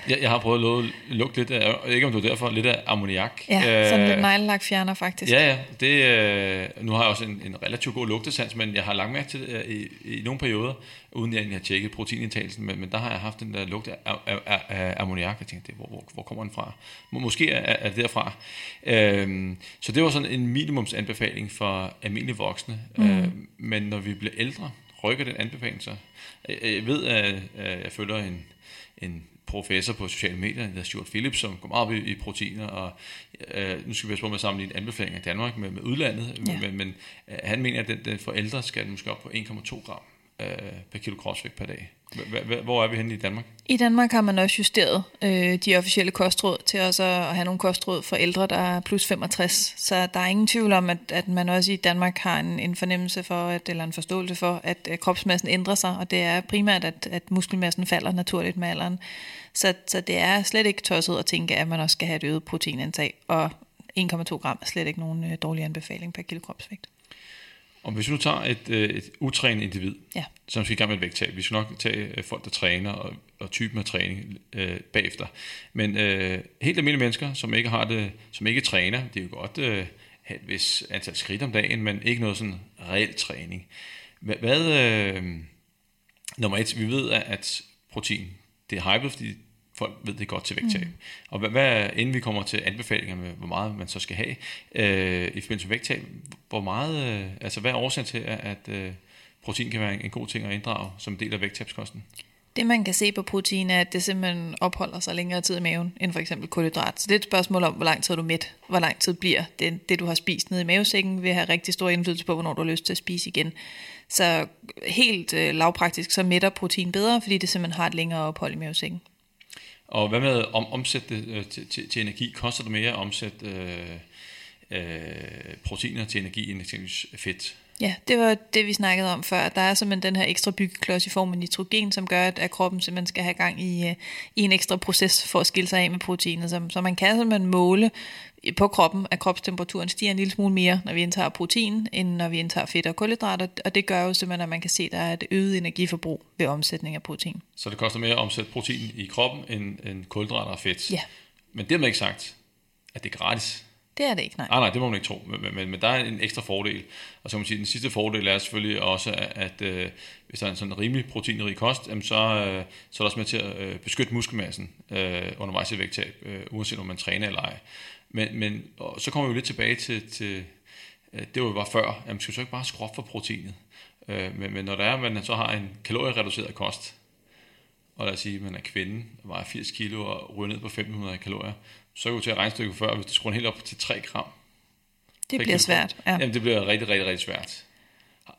A: Jeg, jeg har prøvet at lugte lidt af, ikke om du er derfor, lidt af ammoniak.
B: Ja, sådan øh, lidt neglelak fjerner faktisk.
A: Ja, ja. Det, øh, nu har jeg også en, en relativt god lugtesans, men jeg har lagt mærke til det øh, i, i nogle perioder, uden jeg har tjekket proteinindtagelsen, men, men der har jeg haft den der lugt af, af, af, af ammoniak. Jeg tænkte, hvor, hvor, hvor kommer den fra? Måske er, er det derfra. Øhm, så det var sådan en minimumsanbefaling for almindelige voksne. Mm. Øh, men når vi bliver ældre, rykker den anbefaling sig. Jeg ved, at jeg følger en, en professor på sociale medier, der hedder Stuart Phillips, som går meget op i, i proteiner, og øh, nu skal vi også på med at sammenligne anbefalinger i Danmark med, med udlandet, ja. men, men øh, han mener, at den, den forældre skal måske op på 1,2 gram øh, per kilo kropsvægt per dag. Hvor er vi henne i Danmark?
B: I Danmark har man også justeret øh, de officielle kostråd til også at have nogle kostråd for ældre, der er plus 65. Så der er ingen tvivl om, at, at man også i Danmark har en, en fornemmelse for, at, eller en forståelse for, at, øh, kropsmassen ændrer sig, og det er primært, at, at muskelmassen falder naturligt med alderen. Så, så det er slet ikke tosset at tænke, at man også skal have et øget proteinindtag, og 1,2 gram er slet ikke nogen øh, dårlig anbefaling per kilo kropsvægt.
A: Og hvis vi nu tager et, øh, et utrænet individ,
B: ja.
A: som skal i gang med et vægttab, vi skal nok tage øh, folk, der træner, og, og typen af træning øh, bagefter. Men øh, helt almindelige mennesker, som ikke har det, som ikke træner, det er jo godt øh, have et vis antal skridt om dagen, men ikke noget sådan reel træning. Hvad, hvad øh, nummer et, vi ved, at protein, det er hypet, fordi folk ved det godt til vægttab. Mm. Og hvad, hvad, inden vi kommer til anbefalinger med, hvor meget man så skal have øh, i forbindelse med vægttab, hvor meget, øh, altså hvad er årsagen til, at, øh, protein kan være en, en god ting at inddrage som del af vægttabskosten?
B: Det man kan se på protein er, at det simpelthen opholder sig længere tid i maven, end for eksempel kulhydrat. Så det er et spørgsmål om, hvor lang tid er du mæt, hvor lang tid bliver det, det du har spist nede i mavesækken, vil have rigtig stor indflydelse på, hvornår du har lyst til at spise igen. Så helt øh, lavpraktisk, så mætter protein bedre, fordi det simpelthen har et længere ophold i mavesækken.
A: Og hvad med at om, omsætte det øh, til, til, til energi? Koster det mere at omsætte øh, øh, proteiner til energi end eksempelvis fedt?
B: Ja, det var det, vi snakkede om før. Der er simpelthen den her ekstra byggeklods i form af nitrogen, som gør, at kroppen simpelthen skal have gang i, øh, i en ekstra proces for at skille sig af med proteinet. Så, så man kan simpelthen måle på kroppen, at kropstemperaturen stiger en lille smule mere, når vi indtager protein, end når vi indtager fedt og kulhydrater, og det gør jo simpelthen, at man kan se, at der er et øget energiforbrug ved omsætning af protein.
A: Så det koster mere at omsætte protein i kroppen, end, end kulhydrater og fedt?
B: Ja.
A: Men dermed ikke sagt, at det er gratis.
B: Det er det ikke, nej.
A: Nej, nej, det må man ikke tro, men, men, men der er en ekstra fordel. Og så kan man sige, den sidste fordel er selvfølgelig også, at, øh, hvis der er en sådan rimelig proteinrig kost, jamen så, øh, så er det også med til at øh, beskytte muskelmassen øh, undervejs i vægttab, øh, uanset om man træner eller ej. Men, men og så kommer vi jo lidt tilbage til, til øh, det var jo bare før, jamen skal vi så ikke bare skrue op for proteinet? Øh, men, men når der er, at man så har en kaloriereduceret kost, og lad os sige, at man er kvinde, vejer 80 kilo og ryger ned på 1500 kalorier, så kan du til at regnstykke før, hvis du skruer helt op til 3 gram.
B: Det bliver svært, ja.
A: Jamen, det bliver rigtig, rigtig, rigtig svært.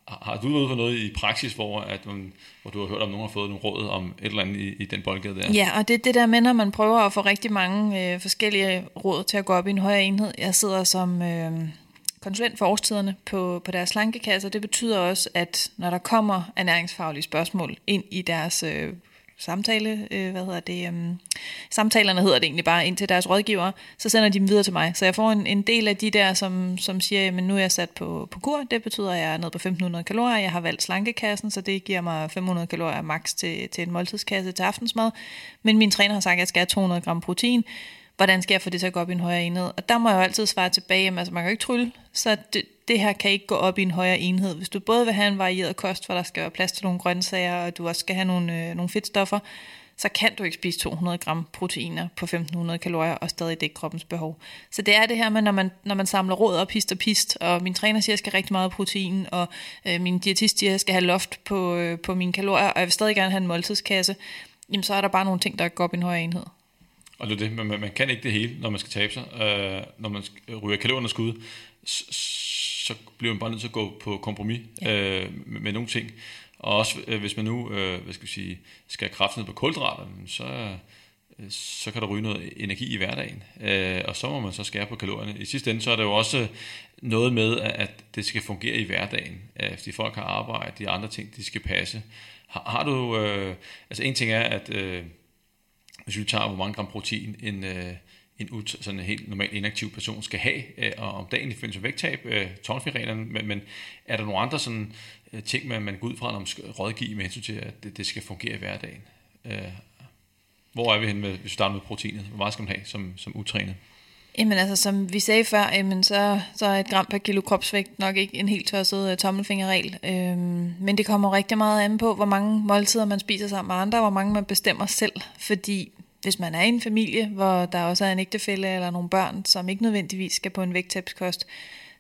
A: Har, har du været for noget i praksis, hvor, at man, hvor du har hørt om, nogen har fået nogle råd om et eller andet i, i den boldgade der?
B: Ja, og det er det der med, når man prøver at få rigtig mange øh, forskellige råd til at gå op i en højere enhed. Jeg sidder som øh, konsulent for årstiderne på, på deres slankekasser. Det betyder også, at når der kommer ernæringsfaglige spørgsmål ind i deres øh, samtale, øh, hvad hedder det, øh, samtalerne hedder det egentlig bare, ind til deres rådgiver, så sender de dem videre til mig. Så jeg får en, en del af de der, som, som siger, at nu er jeg sat på, på kur, det betyder, at jeg er nede på 1500 kalorier, jeg har valgt slankekassen, så det giver mig 500 kalorier max til, til en måltidskasse til aftensmad. Men min træner har sagt, at jeg skal have 200 gram protein, hvordan skal jeg få det til at gå op i en højere enhed? Og der må jeg jo altid svare tilbage, at altså, man kan jo ikke trylle, så det, det her kan ikke gå op i en højere enhed. Hvis du både vil have en varieret kost, hvor der skal være plads til nogle grøntsager, og du også skal have nogle, øh, nogle fedtstoffer, så kan du ikke spise 200 gram proteiner på 1500 kalorier og stadig dække kroppens behov. Så det er det her med, når man, når man samler råd op hist og pist, og min træner siger, at jeg skal rigtig meget protein, og øh, min diætist siger, at jeg skal have loft på, øh, på mine kalorier, og jeg vil stadig gerne have en måltidskasse, jamen så er der bare nogle ting, der går op i en højere enhed.
A: Og det er det, man, man kan ikke det hele, når man skal tabe sig. Øh, når man ryger kalorieunderskud, så, så bliver man bare nødt til at gå på kompromis ja. øh, med, med nogle ting. Og også øh, hvis man nu øh, hvad skal, vi sige, skal have kraft ned på kulhydraterne, så, øh, så kan der ryge noget energi i hverdagen. Øh, og så må man så skære på kalorierne. I sidste ende så er det jo også noget med, at det skal fungere i hverdagen. Øh, fordi folk har arbejde, de andre ting, de skal passe. Har, har du... Øh, altså en ting er, at... Øh, hvis vi tager, hvor mange gram protein en, øh, en, sådan en helt normal inaktiv person skal have øh, og om dagen i forbindelse med vægttab, øh, reglerne men, men er der nogle andre sådan, øh, ting, man, man går ud fra, når man skal rådgive med hensyn til, at det, det skal fungere i hverdagen? Øh, hvor er vi henne, med, hvis vi starter med proteinet? Hvor meget skal man have som, som utrænet?
B: Jamen altså, som vi sagde før, jamen, så, så er et gram per kilo kropsvægt nok ikke en helt tosset uh, tommelfingerregel. Øhm, men det kommer rigtig meget an på, hvor mange måltider man spiser sammen med andre, og hvor mange man bestemmer selv. Fordi hvis man er i en familie, hvor der også er en ægtefælle eller nogle børn, som ikke nødvendigvis skal på en vægttabskost,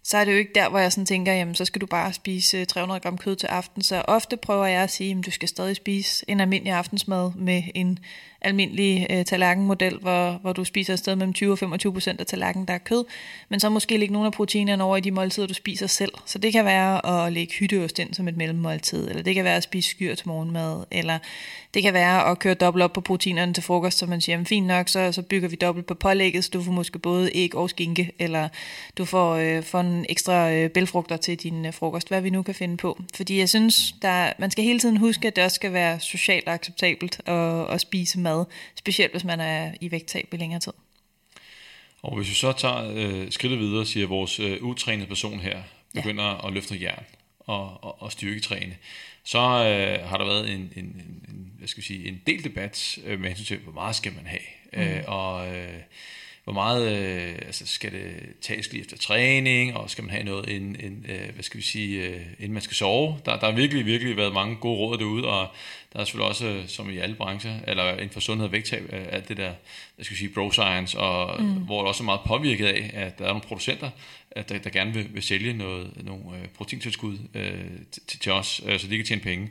B: så er det jo ikke der, hvor jeg sådan tænker, jamen så skal du bare spise øh, 300 gram kød til aften. Så ofte prøver jeg at sige, at du skal stadig spise en almindelig aftensmad med en almindelig øh, tallerkenmodel, hvor, hvor du spiser et sted mellem 20 og 25 procent af tallerkenen, der er kød, men så måske lægge nogle af proteinerne over i de måltider, du spiser selv. Så det kan være at lægge hytteost ind som et mellemmåltid, eller det kan være at spise skyr til morgenmad, eller det kan være at køre dobbelt op på proteinerne til frokost, så man siger, jamen fint nok, så, så bygger vi dobbelt på pålægget, så du får måske både æg og skinke, eller du får, øh, får en ekstra øh, bælfrugter til din øh, frokost, hvad vi nu kan finde på. Fordi jeg synes, der, man skal hele tiden huske, at det også skal være socialt acceptabelt at, at spise mad mad, specielt hvis man er i vægttab i længere tid.
A: Og hvis vi så tager øh, skridtet videre, siger vores øh, utrænede person her, begynder ja. at løfte jern og, og, og styrketræne, så øh, har der været en, en, en, hvad skal vi sige, en del debat øh, med hensyn til, hvor meget skal man have. Mm. Øh, og øh, hvor meget øh, altså skal det tages lige efter træning, og skal man have noget, en, en, øh, hvad skal vi sige, øh, inden man skal sove. Der, der har virkelig, virkelig været mange gode råd derude, og der er selvfølgelig også, som i alle brancher, eller inden for sundhed og vægttab, øh, alt det der, hvad skal sige, bro science, og mm. hvor det også er meget påvirket af, at der er nogle producenter, der, der gerne vil, vil sælge noget, nogle øh, proteintilskud øh, til, til os, øh, så de kan tjene penge.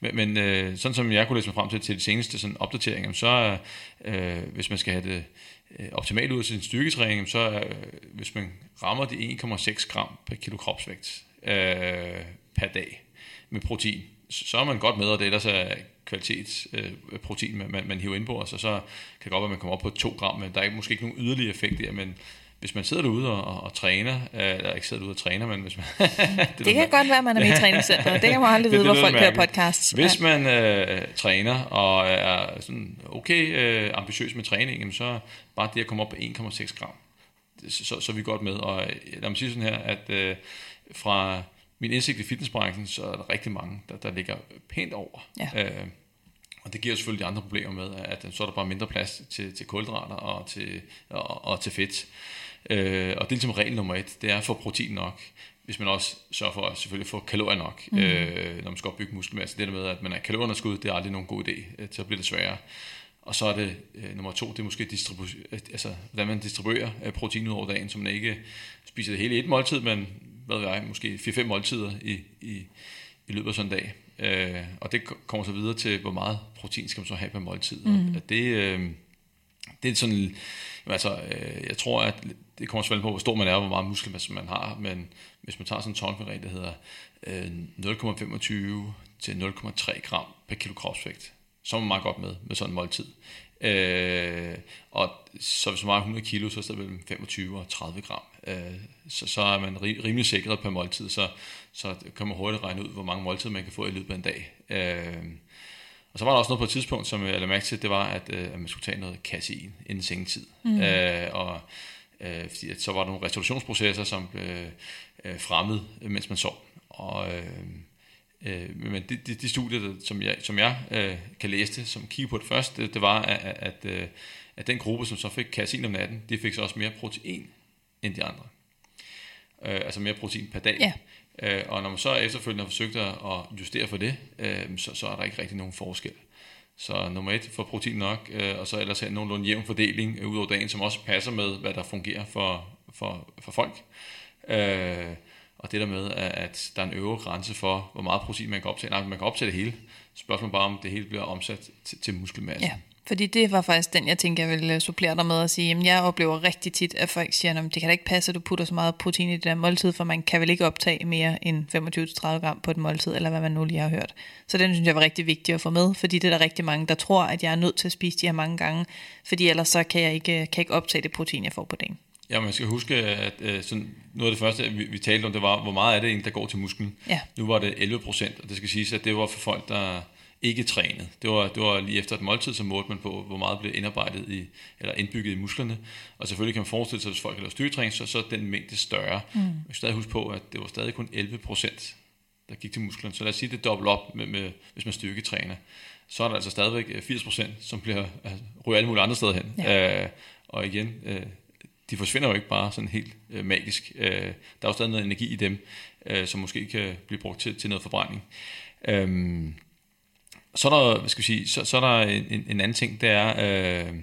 A: Men, men øh, sådan som jeg kunne læse mig frem til til de seneste sådan, opdateringer, så øh, hvis man skal have det øh, optimalt ud af sin styrketræning, så øh, hvis man rammer de 1,6 gram per kilo kropsvægt øh, per dag med protein, så er man godt med, og det ellers er kvalitetsprotein, øh, man, man hiver ind på og så kan det godt være, at man kommer op på 2 gram, men der er måske ikke nogen yderligere effekt der, men hvis man sidder derude og, og, og træner, øh, eller ikke sidder derude og træner, men hvis man...
B: det, det kan man, godt være, at man er med i træningscenteret. Det kan man aldrig vide, hvor folk hører podcasts.
A: Hvis man øh, træner og er sådan okay øh, ambitiøs med træningen, så bare det at komme op på 1,6 gram, så, så, så er vi godt med. Og øh, lad mig sige sådan her, at øh, fra min indsigt i fitnessbranchen, så er der rigtig mange, der, der ligger pænt over. Ja. Øh, og det giver selvfølgelig de andre problemer med, at så er der bare mindre plads til, til kulhydrater og til, og, og til fedt. Øh, og det er ligesom regel nummer et, det er at få protein nok, hvis man også sørger for at selvfølgelig få kalorier nok, mm. øh, når man skal opbygge muskelmasse. Det der med, at man er kalorieunderskud, det er aldrig nogen god idé, øh, så bliver det sværere. Og så er det øh, nummer to, det er måske distribu- altså, hvordan man distribuerer øh, protein ud over dagen, så man ikke spiser det hele i et måltid, men hvad ved jeg, måske 4-5 måltider i, i, i løbet af sådan en dag. Øh, og det kommer så videre til, hvor meget protein skal man så have per måltid. Mm. Og det, øh, det er sådan, altså, øh, jeg tror, at det kommer selvfølgelig på, hvor stor man er, og hvor meget muskelmasse man har, men hvis man tager sådan en tårnberegning, der hedder øh, 0,25 til 0,3 gram per kilo kropsvægt, så er man meget godt med, med sådan en måltid. Øh, og så hvis man har 100 kilo, så er det mellem 25 og 30 gram. Øh, så, så er man rimelig sikret per måltid, så, så kan man hurtigt regne ud, hvor mange måltider man kan få i løbet af en dag. Øh, og så var der også noget på et tidspunkt, som jeg lavede mærke til, det var, at, øh, at man skulle tage noget kasein inden sengetid. Mm. Øh, og øh, fordi at så var der nogle restitutionsprocesser, som blev øh, fremmet, mens man sov. Og, øh, øh, men de, de, de studier, der, som jeg, som jeg øh, kan læse det, som kigger på det først, det, det var, at, at, øh, at den gruppe, som så fik kasein om natten, de fik så også mere protein end de andre. Øh, altså mere protein per dag. Ja. Øh, og når man så efterfølgende har forsøgt at justere for det, øh, så, så er der ikke rigtig nogen forskel. Så nummer et, får protein nok, øh, og så ellers have nogenlunde jævn fordeling øh, ud over dagen, som også passer med, hvad der fungerer for, for, for folk. Øh, og det der med, at der er en øvre grænse for, hvor meget protein man kan optage. Nej, man kan optage det hele. Spørgsmålet bare, om det hele bliver omsat til, til muskelmasse.
B: Ja, fordi det var faktisk den, jeg tænker, jeg ville supplere dig med at sige, jamen jeg oplever rigtig tit, at folk siger, at det kan da ikke passe, at du putter så meget protein i det der måltid, for man kan vel ikke optage mere end 25-30 gram på et måltid, eller hvad man nu lige har hørt. Så den synes jeg var rigtig vigtig at få med, fordi det er der rigtig mange, der tror, at jeg er nødt til at spise de her mange gange, fordi ellers så kan jeg ikke, kan jeg ikke optage det protein, jeg får på dagen.
A: Ja, man skal huske, at øh, sådan, noget af det første, vi, vi talte om, det var, hvor meget er det egentlig, der går til musklen.
B: Ja.
A: Nu var det 11 procent, og det skal siges, at det var for folk, der ikke trænet. Det var, det var lige efter et måltid, så målte man på, hvor meget blev indarbejdet i, eller indbygget i musklerne. Og selvfølgelig kan man forestille sig, at hvis folk har lavet styrketræning, så, så er den mængde større. Mm. Man skal stadig huske på, at det var stadig kun 11 procent, der gik til musklerne. Så lad os sige, at det dobbelt op, med, med, hvis man styrketræner. Så er der altså stadigvæk 80 procent, som bliver altså, ryger alle mulige andre steder hen. Ja. Øh, og igen, øh, de forsvinder jo ikke bare sådan helt øh, magisk. Øh, der er jo stadig noget energi i dem, øh, som måske kan blive brugt til, til noget forbrænding. Øh, så er der, hvad skal vi sige, så, så er der en, en anden ting, det er, øh,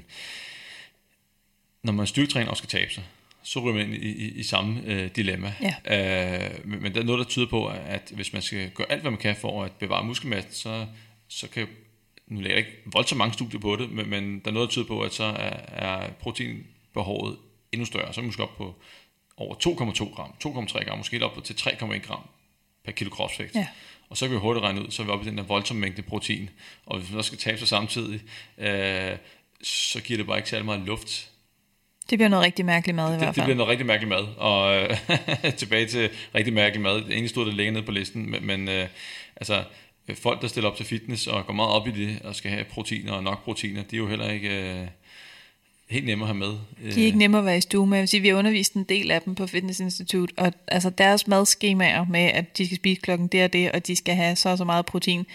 A: når man styrketræner og skal tabe sig, så ryger man ind i, i, i samme øh, dilemma.
B: Ja.
A: Øh, men, men der er noget, der tyder på, at hvis man skal gøre alt, hvad man kan for at bevare muskelmassen, så, så kan nu lægger jeg ikke voldsomt mange studier på det, men, men der er noget, der tyder på, at så er, er proteinbehovet endnu større. Så er man måske op på over 2,2 gram, 2,3 gram, måske helt op til 3,1 gram per kilo kropsvægt.
B: Ja.
A: Og så kan vi hurtigt regne ud, så er vi oppe i den der voldsomme mængde protein. Og hvis man også skal tabe sig samtidig, øh, så giver det bare ikke særlig meget luft.
B: Det bliver noget rigtig mærkeligt mad i
A: Det,
B: hvert
A: det
B: fald.
A: bliver noget rigtig mærkeligt mad. Og øh, tilbage til rigtig mærkelig mad. Egentlig stod det længere nede på listen, men, men øh, altså, øh, folk, der stiller op til fitness og går meget op i det, og skal have proteiner og nok proteiner, de er jo heller ikke øh, helt nemme at have med.
B: De er ikke nemme at være i stue med. Jeg vil sige, vi har undervist en del af dem på Fitness Institute, og altså deres madskemaer med, at de skal spise klokken det og det, og de skal have så og så meget protein,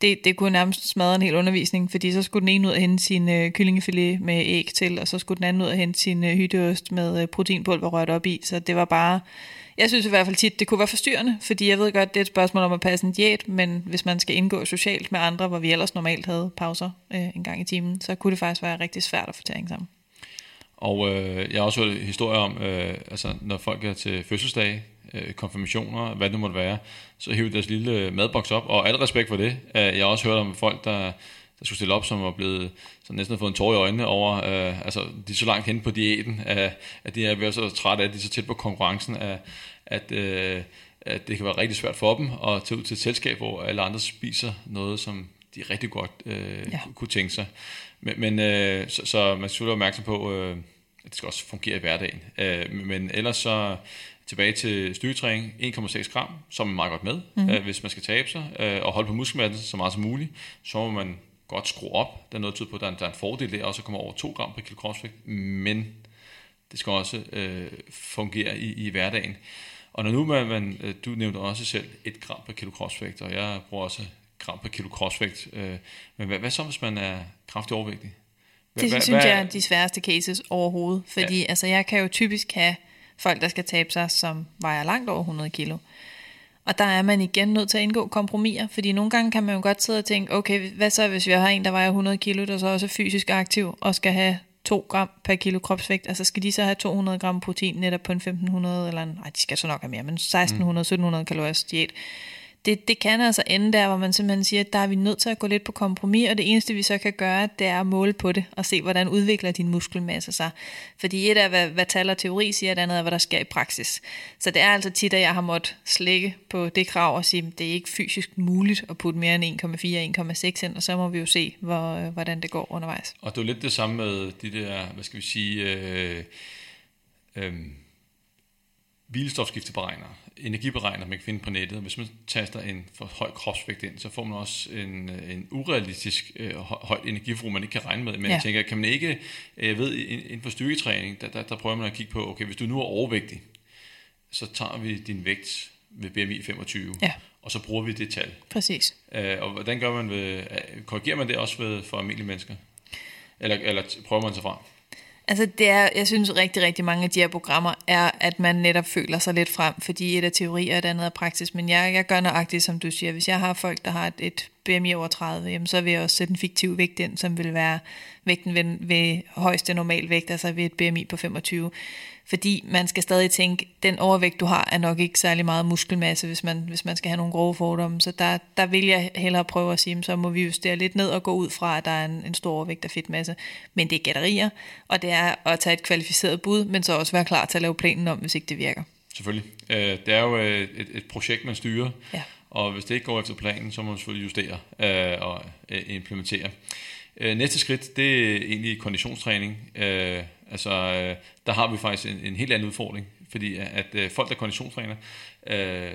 B: det, det kunne nærmest smadre en hel undervisning, fordi så skulle den ene ud og hente sin øh, kyllingefilet med æg til, og så skulle den anden ud og hente sin øh, hytteost med øh, proteinpulver rørt op i, så det var bare... Jeg synes i hvert fald tit, det kunne være forstyrrende, fordi jeg ved godt, det er et spørgsmål om at passe en diæt, men hvis man skal indgå socialt med andre, hvor vi ellers normalt havde pauser øh, en gang i timen, så kunne det faktisk være rigtig svært at få hænge sammen.
A: Og øh, jeg har også hørt historier om, øh, altså når folk er til fødselsdag, øh, konfirmationer, hvad det nu måtte være, så hiver de deres lille madboks op, og al respekt for det. Øh, jeg har også hørt om folk, der, der skulle stille op, som var blevet så næsten har fået en tår i øjnene over, øh, altså de er så langt hen på diæten, at, at de er ved så trætte af, at de er så tæt på konkurrencen, at, at, øh, at det kan være rigtig svært for dem at tage ud til et selskab, hvor alle andre spiser noget, som de rigtig godt øh,
B: Ja.
A: kunne tænke sig. Men, men øh, så, så man skal være opmærksom på, øh, at det skal også fungere i hverdagen. Øh, men- ellers så tilbage til styrketræning, 1,6 gram, så er meget godt med, mm-hmm. øh, hvis man skal tabe sig, øh, og holde på muskelmassen så meget som muligt, så må man godt skrue op. Der er noget tyder på, at der er en, der er en fordel der, også at komme over 2 gram per kilo kropsvægt, men det skal også øh, fungere i, i hverdagen. Og når nu man, man, øh, du nævnte også selv 1 gram per kilo kropsvægt, og jeg bruger også gram per kilo kropsvægt. Øh, men hvad, hvad så, hvis man er kraftig overvægtig? Hvad,
B: Det
A: hvad,
B: synes
A: hvad,
B: jeg er de sværeste cases overhovedet, fordi ja. altså, jeg kan jo typisk have folk, der skal tabe sig, som vejer langt over 100 kilo. Og der er man igen nødt til at indgå kompromiser, fordi nogle gange kan man jo godt sidde og tænke, okay, hvad så hvis vi har en, der vejer 100 kilo, der så også er fysisk aktiv og skal have 2 gram per kilo kropsvægt, altså skal de så have 200 gram protein netop på en 1500, eller en, nej, de skal så nok have mere, men 1600-1700 kaloriers diæt. Det, det kan altså ende der, hvor man simpelthen siger, at der er vi nødt til at gå lidt på kompromis, og det eneste vi så kan gøre, det er at måle på det, og se, hvordan udvikler din muskelmasse sig. Fordi et er, hvad, hvad tal og teori siger, det andet er, hvad der sker i praksis. Så det er altså tit, at jeg har måttet slække på det krav og sige, at det er ikke fysisk muligt at putte mere end 1,4-1,6 ind, og så må vi jo se, hvor, øh, hvordan det går undervejs.
A: Og det er lidt det samme med de der, hvad skal vi sige, øh, øh, hvilestofskifteberegnere, energiberegnere, man kan finde på nettet. Hvis man taster en for høj kropsvægt ind, så får man også en, øh, en urealistisk øh, hø- højt energiforbrug, man ikke kan regne med. Men ja. Jeg tænker, kan man ikke, øh, jeg ved, in- inden for styrketræning, der, der, der prøver man at kigge på, okay, hvis du nu er overvægtig, så tager vi din vægt ved BMI 25,
B: Ja.
A: og så bruger vi det tal.
B: Præcis.
A: Øh, og hvordan gør man ved, øh, korrigerer man det også ved, for almindelige mennesker? Eller, eller prøver man sig frem?
B: Altså det er, jeg synes rigtig, rigtig mange af de her programmer er, at man netop føler sig lidt frem, fordi et er teori og et andet er praksis. Men jeg, jeg gør nøjagtigt, som du siger. Hvis jeg har folk, der har et, et BMI over 30, jamen, så vil jeg også sætte en fiktiv vægt ind, som vil være vægten ved, ved højeste normal vægt, altså ved et BMI på 25. Fordi man skal stadig tænke, den overvægt, du har, er nok ikke særlig meget muskelmasse, hvis man, hvis man skal have nogle grove fordomme. Så der, der vil jeg hellere prøve at sige, så må vi justere lidt ned og gå ud fra, at der er en, en stor overvægt af fedtmasse. Men det er gætterier, og det er at tage et kvalificeret bud, men så også være klar til at lave planen om, hvis ikke det virker.
A: Selvfølgelig. Øh, det er jo øh, et, et projekt, man styrer,
B: Ja.
A: Og hvis det ikke går efter planen, så må man selvfølgelig justere øh, og øh, implementere. Øh, Næste skridt, det er egentlig konditionstræning. Øh, altså, øh, der har vi faktisk en, en helt anden udfordring, fordi at, øh, folk, der konditionstræner, øh,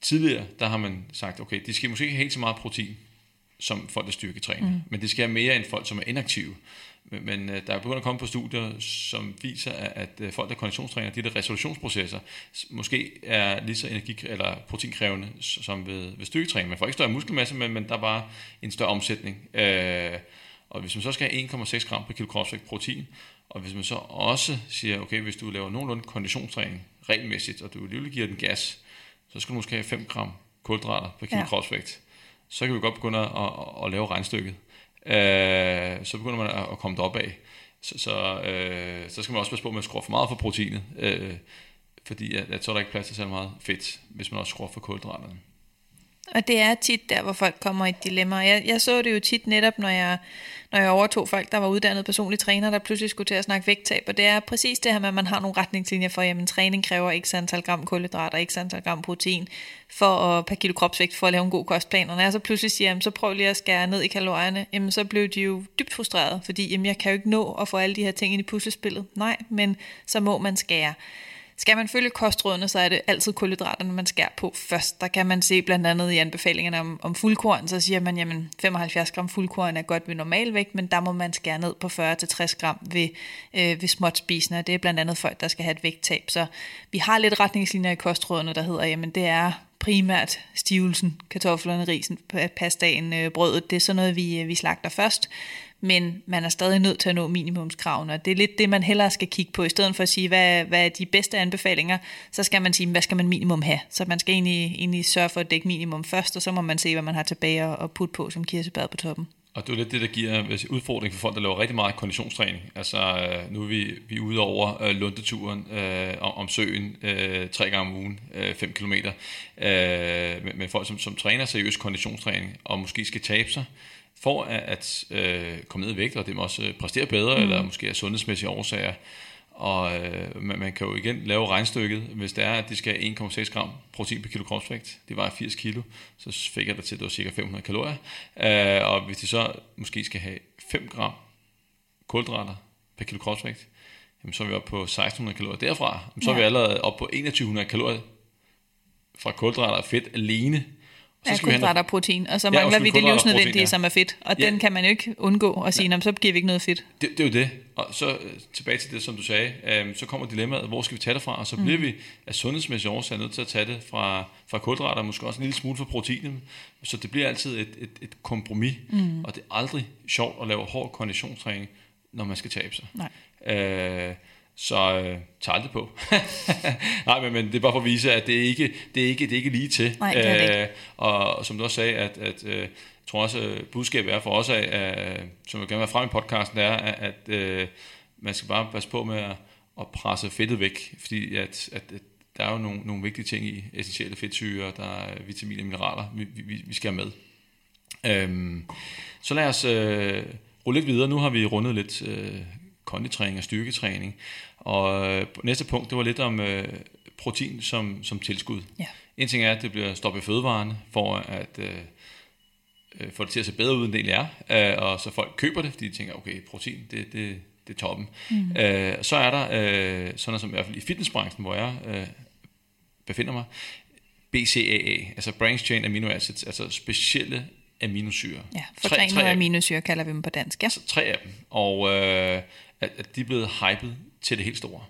A: tidligere, der har man sagt, okay, de skal måske ikke have helt så meget protein, som folk, der styrketræner, mm. men de skal have mere end folk, som er inaktive. Men, men øh, der er begyndt at komme på studier, som viser, at, at øh, folk, der konditionstræner, de der resolutionsprocesser, måske er lige så energi- eller proteinkrævende som ved, ved styrketræning. Man får ikke større muskelmasse, men, men der er bare en større omsætning. Øh, og hvis man så skal have 1,6 gram per kilo kropsvægt protein, og hvis man så også siger, okay, hvis du laver nogenlunde konditionstræning regelmæssigt, og du alligevel giver den gas, så skal du måske have 5 gram kulhydrater per kilo
B: ja.
A: kropsvægt. Så kan vi godt begynde at, at, at lave regnstykket. Øh, så begynder man at, at komme derop af. Så, så, øh, så skal man også passe på med at skrue for meget for proteinet, øh, fordi at, at så er der ikke plads til så meget fedt, hvis man også skruer for kulhydraterne.
B: Og det er tit der, hvor folk kommer i et dilemma. Jeg, jeg så det jo tit netop, når jeg, når jeg overtog folk, der var uddannet personlige træner, der pludselig skulle til at snakke vægttab. Og det er præcis det her med, at man har nogle retningslinjer for, at træning kræver x antal gram kulhydrater, x antal gram protein for at, per kilo kropsvægt for at lave en god kostplan. Og når jeg så pludselig siger, jamen, så prøv lige at skære ned i kalorierne, jamen, så blev de jo dybt frustreret, fordi jamen, jeg kan jo ikke nå at få alle de her ting ind i puslespillet. Nej, men så må man skære. Skal man følge kostrådene, så er det altid kulhydraterne, man skærer på først. Der kan man se blandt andet i anbefalingerne om, om fuldkorn, så siger man, jamen 75 gram fuldkorn er godt ved normalvægt, men der må man skære ned på 40-60 gram ved, øh, ved småt spisende, det er blandt andet folk, der skal have et vægttab. Så vi har lidt retningslinjer i kostrådene, der hedder, jamen det er primært stivelsen, kartoflerne, risen, pastaen, øh, brødet, det er sådan noget, vi, øh, vi slagter først men man er stadig nødt til at nå minimumskravene, og det er lidt det, man hellere skal kigge på, i stedet for at sige, hvad, hvad er de bedste anbefalinger, så skal man sige, hvad skal man minimum have? Så man skal egentlig, egentlig sørge for at dække minimum først, og så må man se, hvad man har tilbage at og putte på som kirsebær på toppen.
A: Og det er lidt det, der giver sige, udfordring for folk, der laver rigtig meget konditionstræning. Altså, øh, nu er vi, vi er ude over øh, Lundeturen øh, om, søen øh, tre gange om ugen, 5 km. Øh, men, men folk, som, som træner seriøs konditionstræning, og måske skal tabe sig, for at, at øh, komme ned i vægt, og det må også øh, præstere bedre, mm. eller måske af sundhedsmæssige årsager. Og øh, man, man kan jo igen lave regnstykket, hvis det er, at de skal have 1,6 gram protein per kilo kropsvægt, det var 80 kilo, så fik jeg det til, at det var cirka 500 kalorier. Øh, og hvis de så måske skal have 5 gram kulhydrater per kilo kropsvægt, jamen så er vi oppe på 1600 kalorier derfra. Jamen, så er vi
B: Ja.
A: allerede oppe på 2100 kalorier fra kulhydrater og fedt alene. Og
B: Ja,
A: skal
B: kulhydrater og protein, og så
A: Ja,
B: mangler
A: undskyld,
B: vi det
A: og
B: livsnødvendige,
A: ja.
B: som er fedt, og
A: Ja.
B: den kan man jo ikke undgå at sige, "Nå, så giver vi ikke noget fedt.
A: Det, det er jo det. Og så øh, tilbage til det, som du sagde. Øhm, så kommer dilemmaet, hvor skal vi tage det fra? Og så bliver vi af sundhedsmæssige årsager nødt til at tage det fra, fra kulhydrater, måske også en lille smule fra proteinen. Så det bliver altid et, et, et kompromis. Mm. Og det er aldrig sjovt at lave hård konditionstræning, når man skal tabe sig.
B: Nej.
A: Øh, så øh, tag aldrig på. Nej, men, men det er bare for at vise, at det er ikke det er ikke, det er ikke lige til.
B: Nej, det er det.
A: Øh, og, og som du også sagde, at, at øh, jeg tror også, at budskabet er for os, af, at, som jeg gerne vil frem i podcasten, er, at, at øh, man skal bare passe på med at, at presse fedtet væk, fordi at, at, at der er jo nogle, nogle vigtige ting i essentielle fedtsyre, der er vitaminer og mineraler, vi, vi, vi skal have med. Øhm, så lad os øh, rulle lidt videre. Nu har vi rundet lidt øh, konditræning og styrketræning. Og øh, næste punkt, det var lidt om øh, protein som, som tilskud.
B: Ja.
A: En ting er, at det bliver stoppet i fødevarene, for at øh, øh, få det til at se bedre ud, end det egentlig er. Øh, og så folk køber det, fordi de tænker, okay, protein, det, det, det er toppen. Mm. Øh, så er der, øh, sådan noget som i hvert fald i fitnessbranchen, hvor jeg øh, befinder mig, BCAA, altså Branch Chain Amino Acids, altså specielle aminosyre.
B: Ja,
A: Tre-
B: fortrængende aminosyre kalder vi dem på dansk, ja.
A: Så tre af dem. Og øh, at, at de er blevet hypet til det helt store.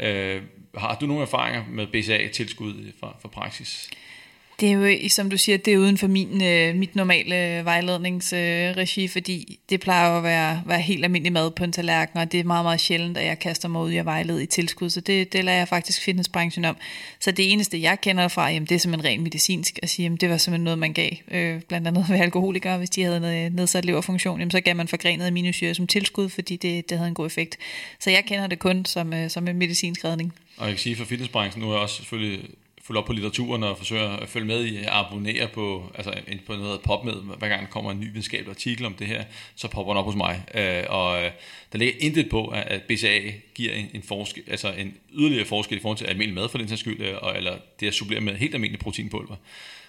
A: Øh, har du nogle erfaringer med BCA-tilskud fra, fra praksis?
B: Det er jo, som du siger, det er uden for min, øh, mit normale vejledningsregi, øh, fordi det plejer jo at være, være helt almindelig mad på en tallerken, og det er meget, meget sjældent, at jeg kaster mig ud i at vejlede i tilskud, så det, det lader jeg faktisk fitnessbranchen om. Så det eneste, jeg kender fra, jamen, det er simpelthen rent medicinsk, at sige, jamen, det var simpelthen noget, man gav, øh, blandt andet ved alkoholikere, hvis de havde nedsat leverfunktion, jamen, så gav man forgrenet aminosyre som tilskud, fordi det, det havde en god effekt. Så jeg kender det kun som, øh, som en medicinsk redning.
A: Og jeg kan sige for fitnessbranchen, nu er jeg også selvfølgelig følge op på litteraturen og forsøge at følge med i at abonnere på, altså ind på noget pop med, hver gang der kommer en ny videnskabelig artikel om det her, så popper den op hos mig. Øh, og øh, der ligger intet på, at BCA giver en, en, forskel, altså en yderligere forskel i forhold til almindelig mad for den sags skyld, øh, og, eller det at supplere med helt almindelig proteinpulver.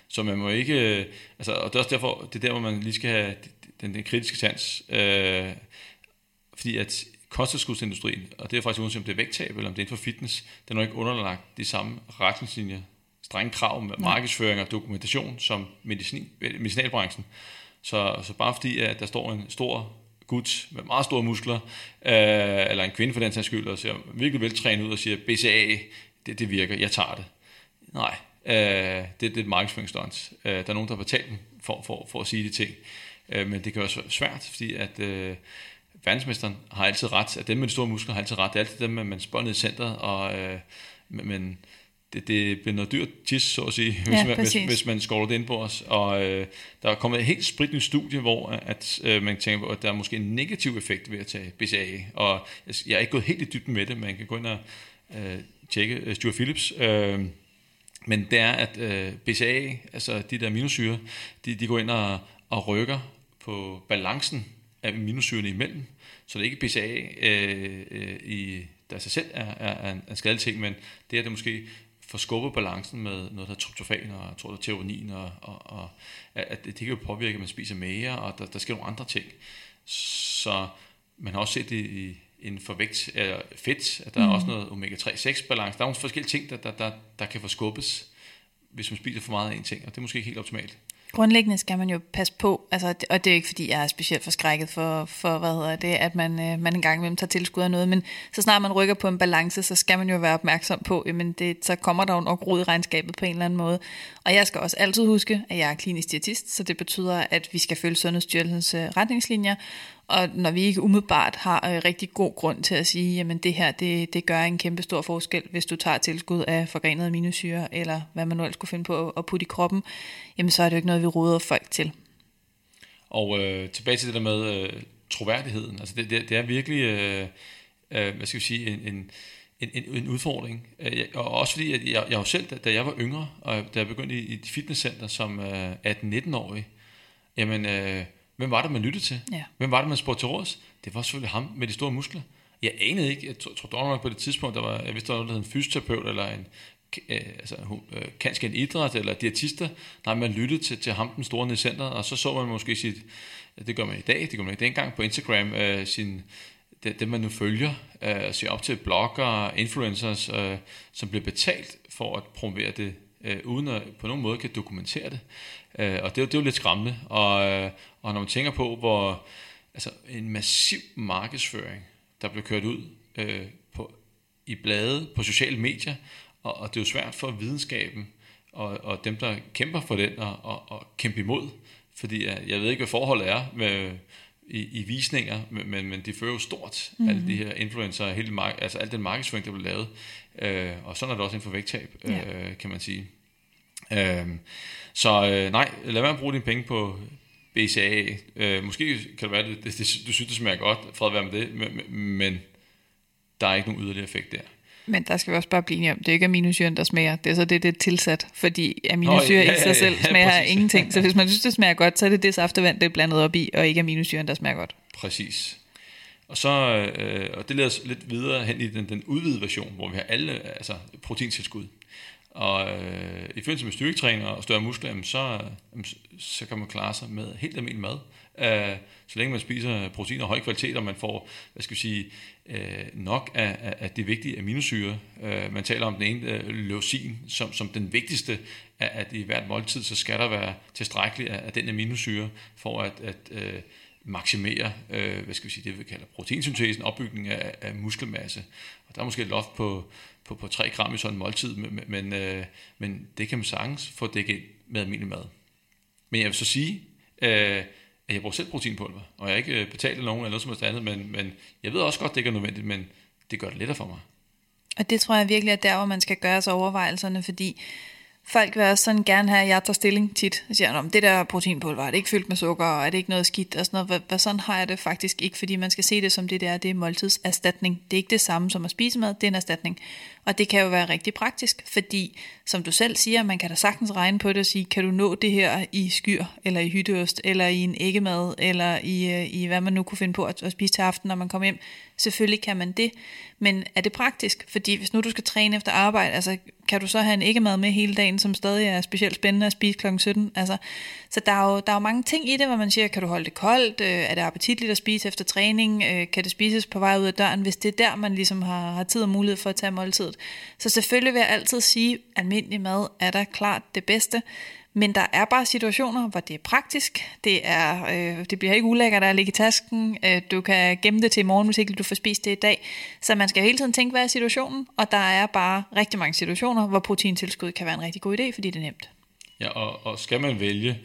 A: Så man må ikke, øh, altså, og det er også derfor, det er der, hvor man lige skal have den, den kritiske sans, øh, fordi at kosttilskudsindustrien, og det er faktisk uanset om det er vægttab eller om det er inden for fitness, den er ikke underlagt de samme retningslinjer, strenge krav med markedsføring og dokumentation som medicin, medicinalbranchen. Så, så bare fordi, at der står en stor gut med meget store muskler, øh, eller en kvinde for den sags skyld, og ser virkelig veltrænet ud og siger, BCA, det, det virker, jeg tager det. Nej, øh, det, det er et markedsføringsstunt. Øh, der er nogen, der har betalt dem for, for, for at sige de ting. Øh, men det kan være svært, fordi at øh, verdensmesteren har altid ret, at dem med de store muskler har altid ret. Det er altid dem, man spørger ned i centret, og, øh, men det, det bliver noget dyrt tis, så at sige, hvis, ja, man, hvis, hvis man skovler det ind på os. Og øh, der er kommet et helt spritnyt studie, hvor at, øh, man tænker på, at der er måske en negativ effekt ved at tage BCA. Og jeg, jeg er ikke gået helt i dybden med det, man kan gå ind og øh, tjekke uh, Stuart Phillips. Øh, men det er, at øh, BCA, altså de der aminosyre, de, de går ind og, og rykker på balancen af aminosyrene imellem. Så det er ikke BCA øh, øh, i der sig selv er, er, er en skadelig ting, men det er det måske forskubbe balancen med noget, der er tryptofan og jeg tror, der er teonin, og, og, og at det, det kan jo påvirke, at man spiser mere, og der, der sker nogle andre ting. Så man har også set det i, inden for vægt, eller fedt, at der mm. er også noget omega-3-6 balance. Der er nogle forskellige ting, der, der, der, der kan forskubbes, hvis man spiser for meget af en ting, og det er måske ikke helt optimalt.
B: Grundlæggende skal man jo passe på, altså, og det er ikke fordi, jeg er specielt forskrækket for, for hvad hedder det, at man, øh, man engang imellem tager tilskud af noget, men så snart man rykker på en balance, så skal man jo være opmærksom på, jamen det, så kommer der jo nok rod i regnskabet på en eller anden måde. Og jeg skal også altid huske, at jeg er klinisk diætist, så det betyder, at vi skal følge Sundhedsstyrelsens øh, retningslinjer, og når vi ikke umiddelbart har øh, rigtig god grund til at sige, jamen det her, det, det gør en kæmpe stor forskel, hvis du tager tilskud af forgrenede aminosyre, eller hvad man nu ellers skulle finde på at putte i kroppen, jamen så er det jo ikke noget, vi råder folk til.
A: Og øh, tilbage til det der med øh, troværdigheden. Altså det, det, det er virkelig, øh, øh, hvad skal vi sige, en, en, en, en udfordring. Øh, og også fordi, at jeg, jeg jo selv, da jeg var yngre, og da jeg begyndte i, i et fitnesscenter som øh, 18-19-årig, jamen... Øh, Hvem var det, man lyttede til? Ja. Hvem var det, man spurgte til råds? Det var selvfølgelig ham med de store muskler. Jeg anede ikke, jeg tror, tror på det tidspunkt, der var, jeg vidste, der var en fysioterapeut, eller en, øh, altså, øh, kanskje en idræt, eller diætister. Nej, man lyttede til, til ham, den store nede i centret, og så så man måske sit, det gør man i dag, det gør man ikke dengang på Instagram, øh, sin, det, det, man nu følger, øh, se op til blogger, influencers, øh, som bliver betalt for at promovere det, øh, uden at på nogen måde kan dokumentere det. Øh, og det, det er jo lidt skræmmende. Og, øh, og når man tænker på, hvor altså, en massiv markedsføring, der blev kørt ud øh, på, i blade, på sociale medier, og, og det er jo svært for videnskaben og, og dem, der kæmper for den, og, og, og kæmpe imod. Fordi jeg ved ikke, hvad forholdet er med, i, i visninger, men, men de fører jo stort, mm-hmm. alle de her influencer, hele altså al den markedsføring, der blev lavet. Øh, og sådan er det også inden for vægttab, øh, ja. kan man sige. Øh, så øh, nej, lad være med at bruge dine penge på BCA. Øh, måske kan det være, at det, det, det, du synes, det smager godt, fred være med det, men, men der er ikke nogen yderligere effekt der.
B: Men der skal vi også bare blive enige om, det er ikke aminosyren, der smager. Det er så det, det er tilsat, fordi aminosyre ja, ja, ja, i sig selv smager ja, ingenting. Så hvis man synes, det smager godt, så er det det saftevand, det er blandet op i, og ikke aminosyren, der smager godt.
A: Præcis. Og så, øh, og det leder os lidt videre hen i den, den udvidede version, hvor vi har alle altså proteintilskud. Og øh, i forbindelse med styrketræning og større muskler, jamen, så, jamen, så kan man klare sig med helt almindelig mad. Øh, så længe man spiser protein af høj kvalitet, og man får hvad skal vi sige, øh, nok af, af, af de vigtige aminosyre. Øh, man taler om den ene øh, leucin som, som den vigtigste, at, at i hvert måltid, så skal der være tilstrækkeligt af, af den aminosyre, for at, at øh, maksimere, øh, hvad skal vi sige, det vi kalder proteinsyntesen, opbygning af, af muskelmasse. Og der er måske et loft på, på, på 3 gram i sådan en måltid, men, men, øh, men det kan man sagtens få dækket med almindelig mad. Men jeg vil så sige, øh, at jeg bruger selv proteinpulver, og jeg har ikke øh, betalt nogen eller noget som helst andet, men, men jeg ved også godt, det ikke er nødvendigt, men det gør det lettere for mig.
B: Og det tror jeg virkelig er der, hvor man skal gøre sig overvejelserne, fordi folk vil også sådan gerne have, at jeg tager stilling tit. Og siger, om det der proteinpulver, er det ikke fyldt med sukker, og er det ikke noget skidt, og sådan noget. Hvad, hvad sådan har jeg det faktisk ikke, fordi man skal se det som det der, det er måltidserstatning. Det er ikke det samme som at spise mad, det er en erstatning. Og det kan jo være rigtig praktisk, fordi som du selv siger, man kan da sagtens regne på det og sige, kan du nå det her i skyr, eller i hytteost, eller i en æggemad, eller i, øh, i hvad man nu kunne finde på at, at spise til aften, når man kommer hjem. Selvfølgelig kan man det, men er det praktisk? Fordi hvis nu du skal træne efter arbejde, altså kan du så have en æggemad med hele dagen, som stadig er specielt spændende at spise kl. 17? Altså, så der er, jo, der er jo mange ting i det, hvor man siger, kan du holde det koldt? Øh, er det appetitligt at spise efter træning? Øh, kan det spises på vej ud af døren, hvis det er der, man ligesom har, har tid og mulighed for at tage måltid måltidet? Så selvfølgelig vil jeg altid sige, at almindelig mad er da klart det bedste. Men der er bare situationer, hvor det er praktisk. Det, er, øh, det bliver ikke ulækkert at ligge i tasken. Øh, du kan gemme det til i morgen, hvis ikke du får spist det i dag. Så man skal hele tiden tænke, hvad er situationen? Og der er bare rigtig mange situationer, hvor proteintilskud kan være en rigtig god idé, fordi det er nemt.
A: Ja, og, og skal man vælge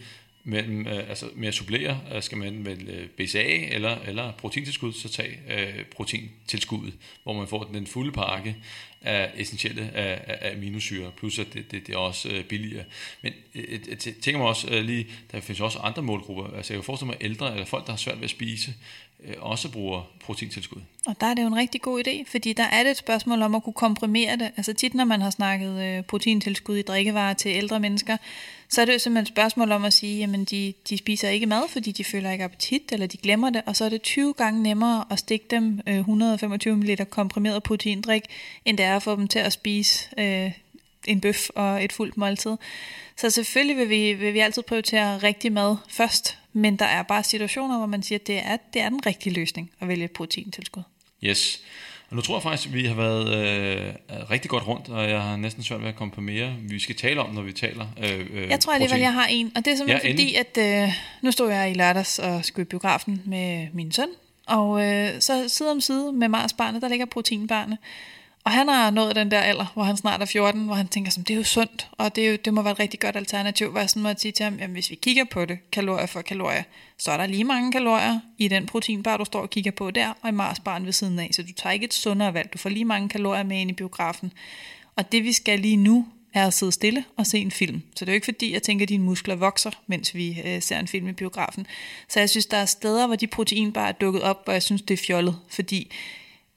A: mellem, øh, altså med at supplere, øh, skal man vælge øh, BCA eller, eller proteintilskud, så tag øh, proteintilskuddet, hvor man får den fulde pakke af essentielle af, af aminosyre, plus at det, det, det er også øh, billigere. Men øh, jeg tænker mig også øh, lige, der findes også andre målgrupper, altså jeg kan forestille mig ældre, eller folk, der har svært ved at spise, øh, også bruger proteintilskud.
B: Og der er det jo en rigtig god idé, fordi der er det et spørgsmål om at kunne komprimere det. Altså tit, når man har snakket øh, proteintilskud i drikkevarer til ældre mennesker, så er det jo simpelthen et spørgsmål om at sige, jamen de, de spiser ikke mad, fordi de føler ikke appetit, eller de glemmer det, og så er det 20 gange nemmere at stikke dem øh, 125 ml komprimeret proteindrik, end det er at få dem til at spise øh, en bøf og et fuldt måltid. Så selvfølgelig vil vi, vil vi altid prioritere rigtig mad først, men der er bare situationer, hvor man siger, at det er, det er den rigtige løsning at vælge et proteintilskud.
A: Yes. Og nu tror jeg faktisk, at vi har været øh, rigtig godt rundt, og jeg har næsten svært ved at komme på mere, vi skal tale om, når vi taler øh,
B: øh, Jeg tror alligevel, jeg har en, og det er simpelthen ja, fordi, at øh, nu stod jeg i lørdags og skulle i biografen med min søn, og øh, så side om side med Mars barnet, der ligger proteinbarnet. Og han har nået den der alder, hvor han snart er 14, hvor han tænker, som det er jo sundt, og det, er jo, det må være et rigtig godt alternativ, hvor jeg sådan måtte sige til ham, jamen hvis vi kigger på det, kalorier for kalorier, så er der lige mange kalorier i den proteinbar, du står og kigger på der, og i Marsbaren ved siden af, så du tager ikke et sundere valg, du får lige mange kalorier med ind i biografen. Og det vi skal lige nu, er at sidde stille og se en film. Så det er jo ikke fordi, jeg tænker, at dine muskler vokser, mens vi øh, ser en film i biografen. Så jeg synes, der er steder, hvor de proteinbar er dukket op, hvor jeg synes, det er fjollet, fordi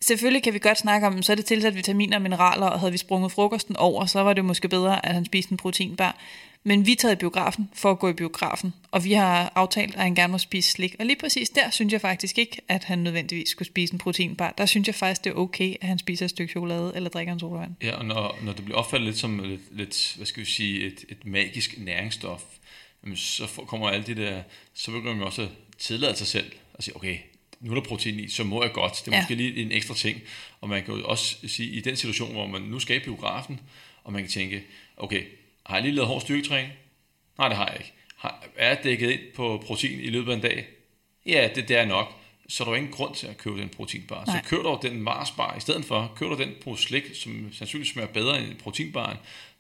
B: Selvfølgelig kan vi godt snakke om, så er det tilsat vitaminer og mineraler, og havde vi sprunget frokosten over, så var det måske bedre, at han spiste en proteinbar. Men vi tager i biografen for at gå i biografen, og vi har aftalt, at han gerne må spise slik. Og lige præcis der synes jeg faktisk ikke, at han nødvendigvis skulle spise en proteinbar. Der synes jeg faktisk, det er okay, at han spiser et stykke chokolade eller drikker en sodavand.
A: Ja, og når, når det bliver opfattet lidt som lidt, lidt hvad skal vi sige, et, et magisk næringsstof, så kommer alle de der, så begynder man også at tillade sig selv at sige, okay, nu er der protein i, så må jeg godt. Det er ja. måske lige en ekstra ting. Og man kan jo også sige, i den situation, hvor man nu skal i biografen, og man kan tænke, okay, har jeg lige lavet hård styrketræning? Nej, det har jeg ikke. Har, er jeg dækket ind på protein i løbet af en dag? Ja, det, det er nok. Så er der ingen grund til at købe den proteinbar. Nej. Så køb dog den Mars-bar i stedet for. Køb dog den på slik, som sandsynligvis smager bedre end proteinbaren.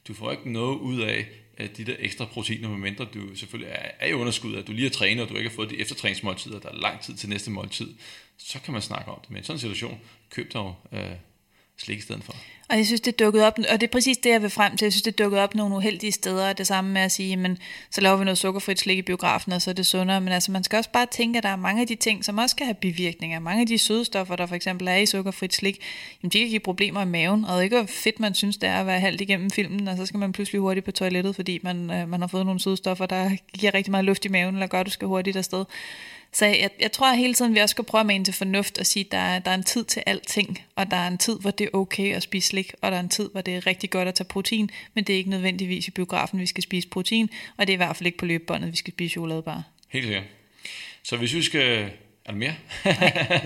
A: Du får ikke noget ud af de der ekstra proteiner, medmindre du selvfølgelig er, er i underskud, at du lige har trænet, og du ikke har fået de eftertræningsmåltider, der er lang tid til næste måltid, så kan man snakke om det. Men i sådan en situation, køb dog øh, slik i stedet for.
B: Og jeg synes, det dukkede op, og det er præcis det, jeg vil frem til. Jeg synes, det dukkede op nogle uheldige steder. Det samme med at sige, men så laver vi noget sukkerfrit slik i biografen, og så er det sundere. Men altså, man skal også bare tænke, at der er mange af de ting, som også kan have bivirkninger. Mange af de sødestoffer, der for eksempel er i sukkerfrit slik, jamen, de kan give problemer i maven. Og det er ikke, hvor fedt man synes, det er at være halvt igennem filmen, og så skal man pludselig hurtigt på toilettet, fordi man, øh, man har fået nogle sødestoffer, der giver rigtig meget luft i maven, eller gør, at du skal hurtigt afsted. Så jeg, jeg tror hele tiden, vi også skal prøve at mane til fornuft og sige, at der, der er en tid til alting, og der er en tid, hvor det er okay at spise slik, og der er en tid, hvor det er rigtig godt at tage protein, men det er ikke nødvendigvis i biografen, vi skal spise protein, og det er i hvert fald ikke på løbebåndet, vi skal spise chokoladebar.
A: Helt sikkert. Så hvis vi skal... Er der mere?
B: Nej,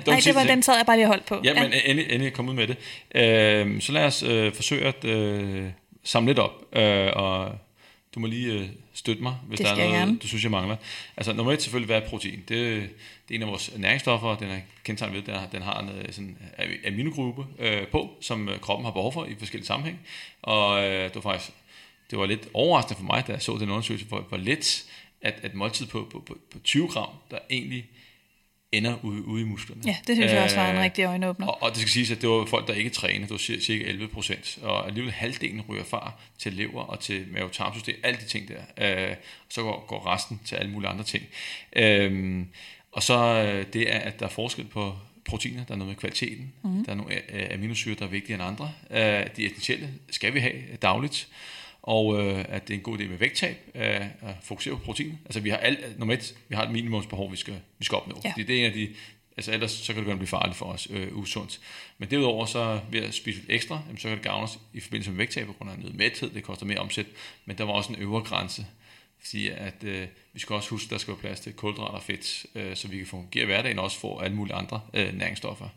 B: Nej det var den sad jeg bare lige holdt på.
A: Ja, ja. men endelig, endelig kom ud med det. Øh, så lad os øh, forsøge at øh, samle lidt op, øh, og du må lige øh, støtte mig, hvis
B: Det
A: der er noget,
B: gerne.
A: du synes, jeg mangler. Altså nummer et selvfølgelig være protein. Det, det er en af vores næringsstoffer, den er kendetegnet ved, den har, den har en øh, sådan aminogruppe øh, på, som øh, kroppen har behov for i forskellige sammenhæng. Og øh, det var faktisk det var lidt overraskende for mig, da jeg så den undersøgelse, hvor, hvor let at, at måltid på, på, på, på 20 gram, der egentlig ender ude, ude i musklerne.
B: Ja, det synes jeg også var en
A: Øh,
B: rigtig øjenåbner.
A: og, og det skal siges, at det var folk, der ikke trænede. Det var cir- cirka 11 procent. Og alligevel halvdelen ryger far til lever og til mavetarmsystem. Alle de ting der. Øh, så går, går resten til alle mulige andre ting. Øh, og så øh, det er, at der er forskel på proteiner. Der er noget med kvaliteten. Mm. Der er nogle øh, aminosyre, der er vigtigere end andre. Øh, de essentielle skal vi have dagligt. Og øh, at det er en god idé med vægttab, øh, at fokusere på protein. Altså vi har alt, nummer et, vi har et minimumsbehov, vi skal, vi skal opnå.
B: Ja.
A: Fordi det er en af de, altså ellers så kan det godt blive farligt for os, øh, usundt. Men derudover så ved at spise lidt ekstra, jamen, så kan det gavne os i forbindelse med vægttab på grund af noget mæthed, det koster mere omsæt, men der var også en øvre grænse, fordi at øh, vi skal også huske, at der skal være plads til kulhydrater og fedt, øh, så vi kan fungere i hverdagen og også få alle mulige andre øh, næringsstoffer.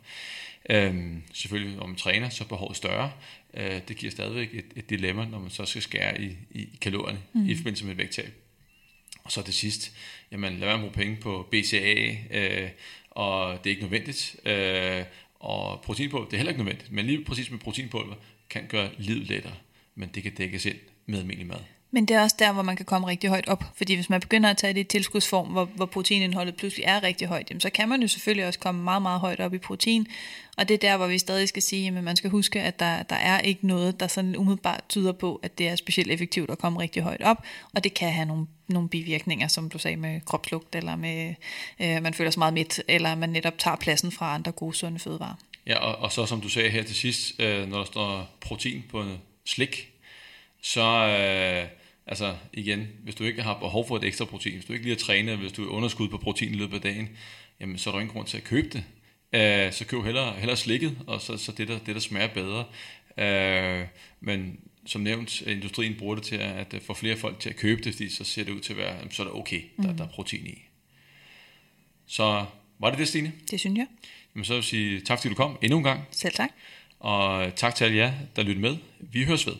A: Øhm, selvfølgelig, når man træner, så er behovet større. Øh, det giver stadigvæk et, et dilemma, når man så skal skære i, i, i kalorierne mm. i forbindelse med et vægttab. Og så til sidst, jamen lad være med at bruge penge på BCA, øh, og det er ikke nødvendigt. Øh, og proteinpulver, det er heller ikke nødvendigt, men lige præcis med proteinpulver kan gøre livet lettere, men det kan dækkes ind med almindelig mad.
B: Men det er også der, hvor man kan komme rigtig højt op. Fordi hvis man begynder at tage det i tilskudsform, hvor, hvor proteinindholdet pludselig er rigtig højt, jamen, så kan man jo selvfølgelig også komme meget, meget højt op i protein. Og det er der, hvor vi stadig skal sige, at man skal huske, at der, der er ikke noget, der sådan umiddelbart tyder på, at det er specielt effektivt at komme rigtig højt op. Og det kan have nogle, nogle bivirkninger, som du sagde, med kropslugt, eller med, øh, man føler sig meget midt, eller man netop tager pladsen fra andre gode, sunde fødevarer.
A: Ja, og, og så som du sagde her til sidst, øh, når der står protein på en slik, så øh, altså igen, hvis du ikke har behov for et ekstra protein, hvis du ikke lige har trænet, hvis du er underskud på protein i løbet af dagen, jamen så er der ingen grund til at købe det. Øh, så køb hellere, hellere slikket, og så, så det, der, det, der smager bedre. Øh, men som nævnt, industrien bruger det til at, at få flere folk til at købe det, fordi så ser det ud til at være, jamen, så er det okay, der, der er protein i. Så var det det, Stine?
B: Det synes jeg.
A: Jamen, så vil jeg sige tak, fordi du kom endnu en gang.
B: Selv tak.
A: Og tak til alle jer, der lyttede med. Vi høres ved.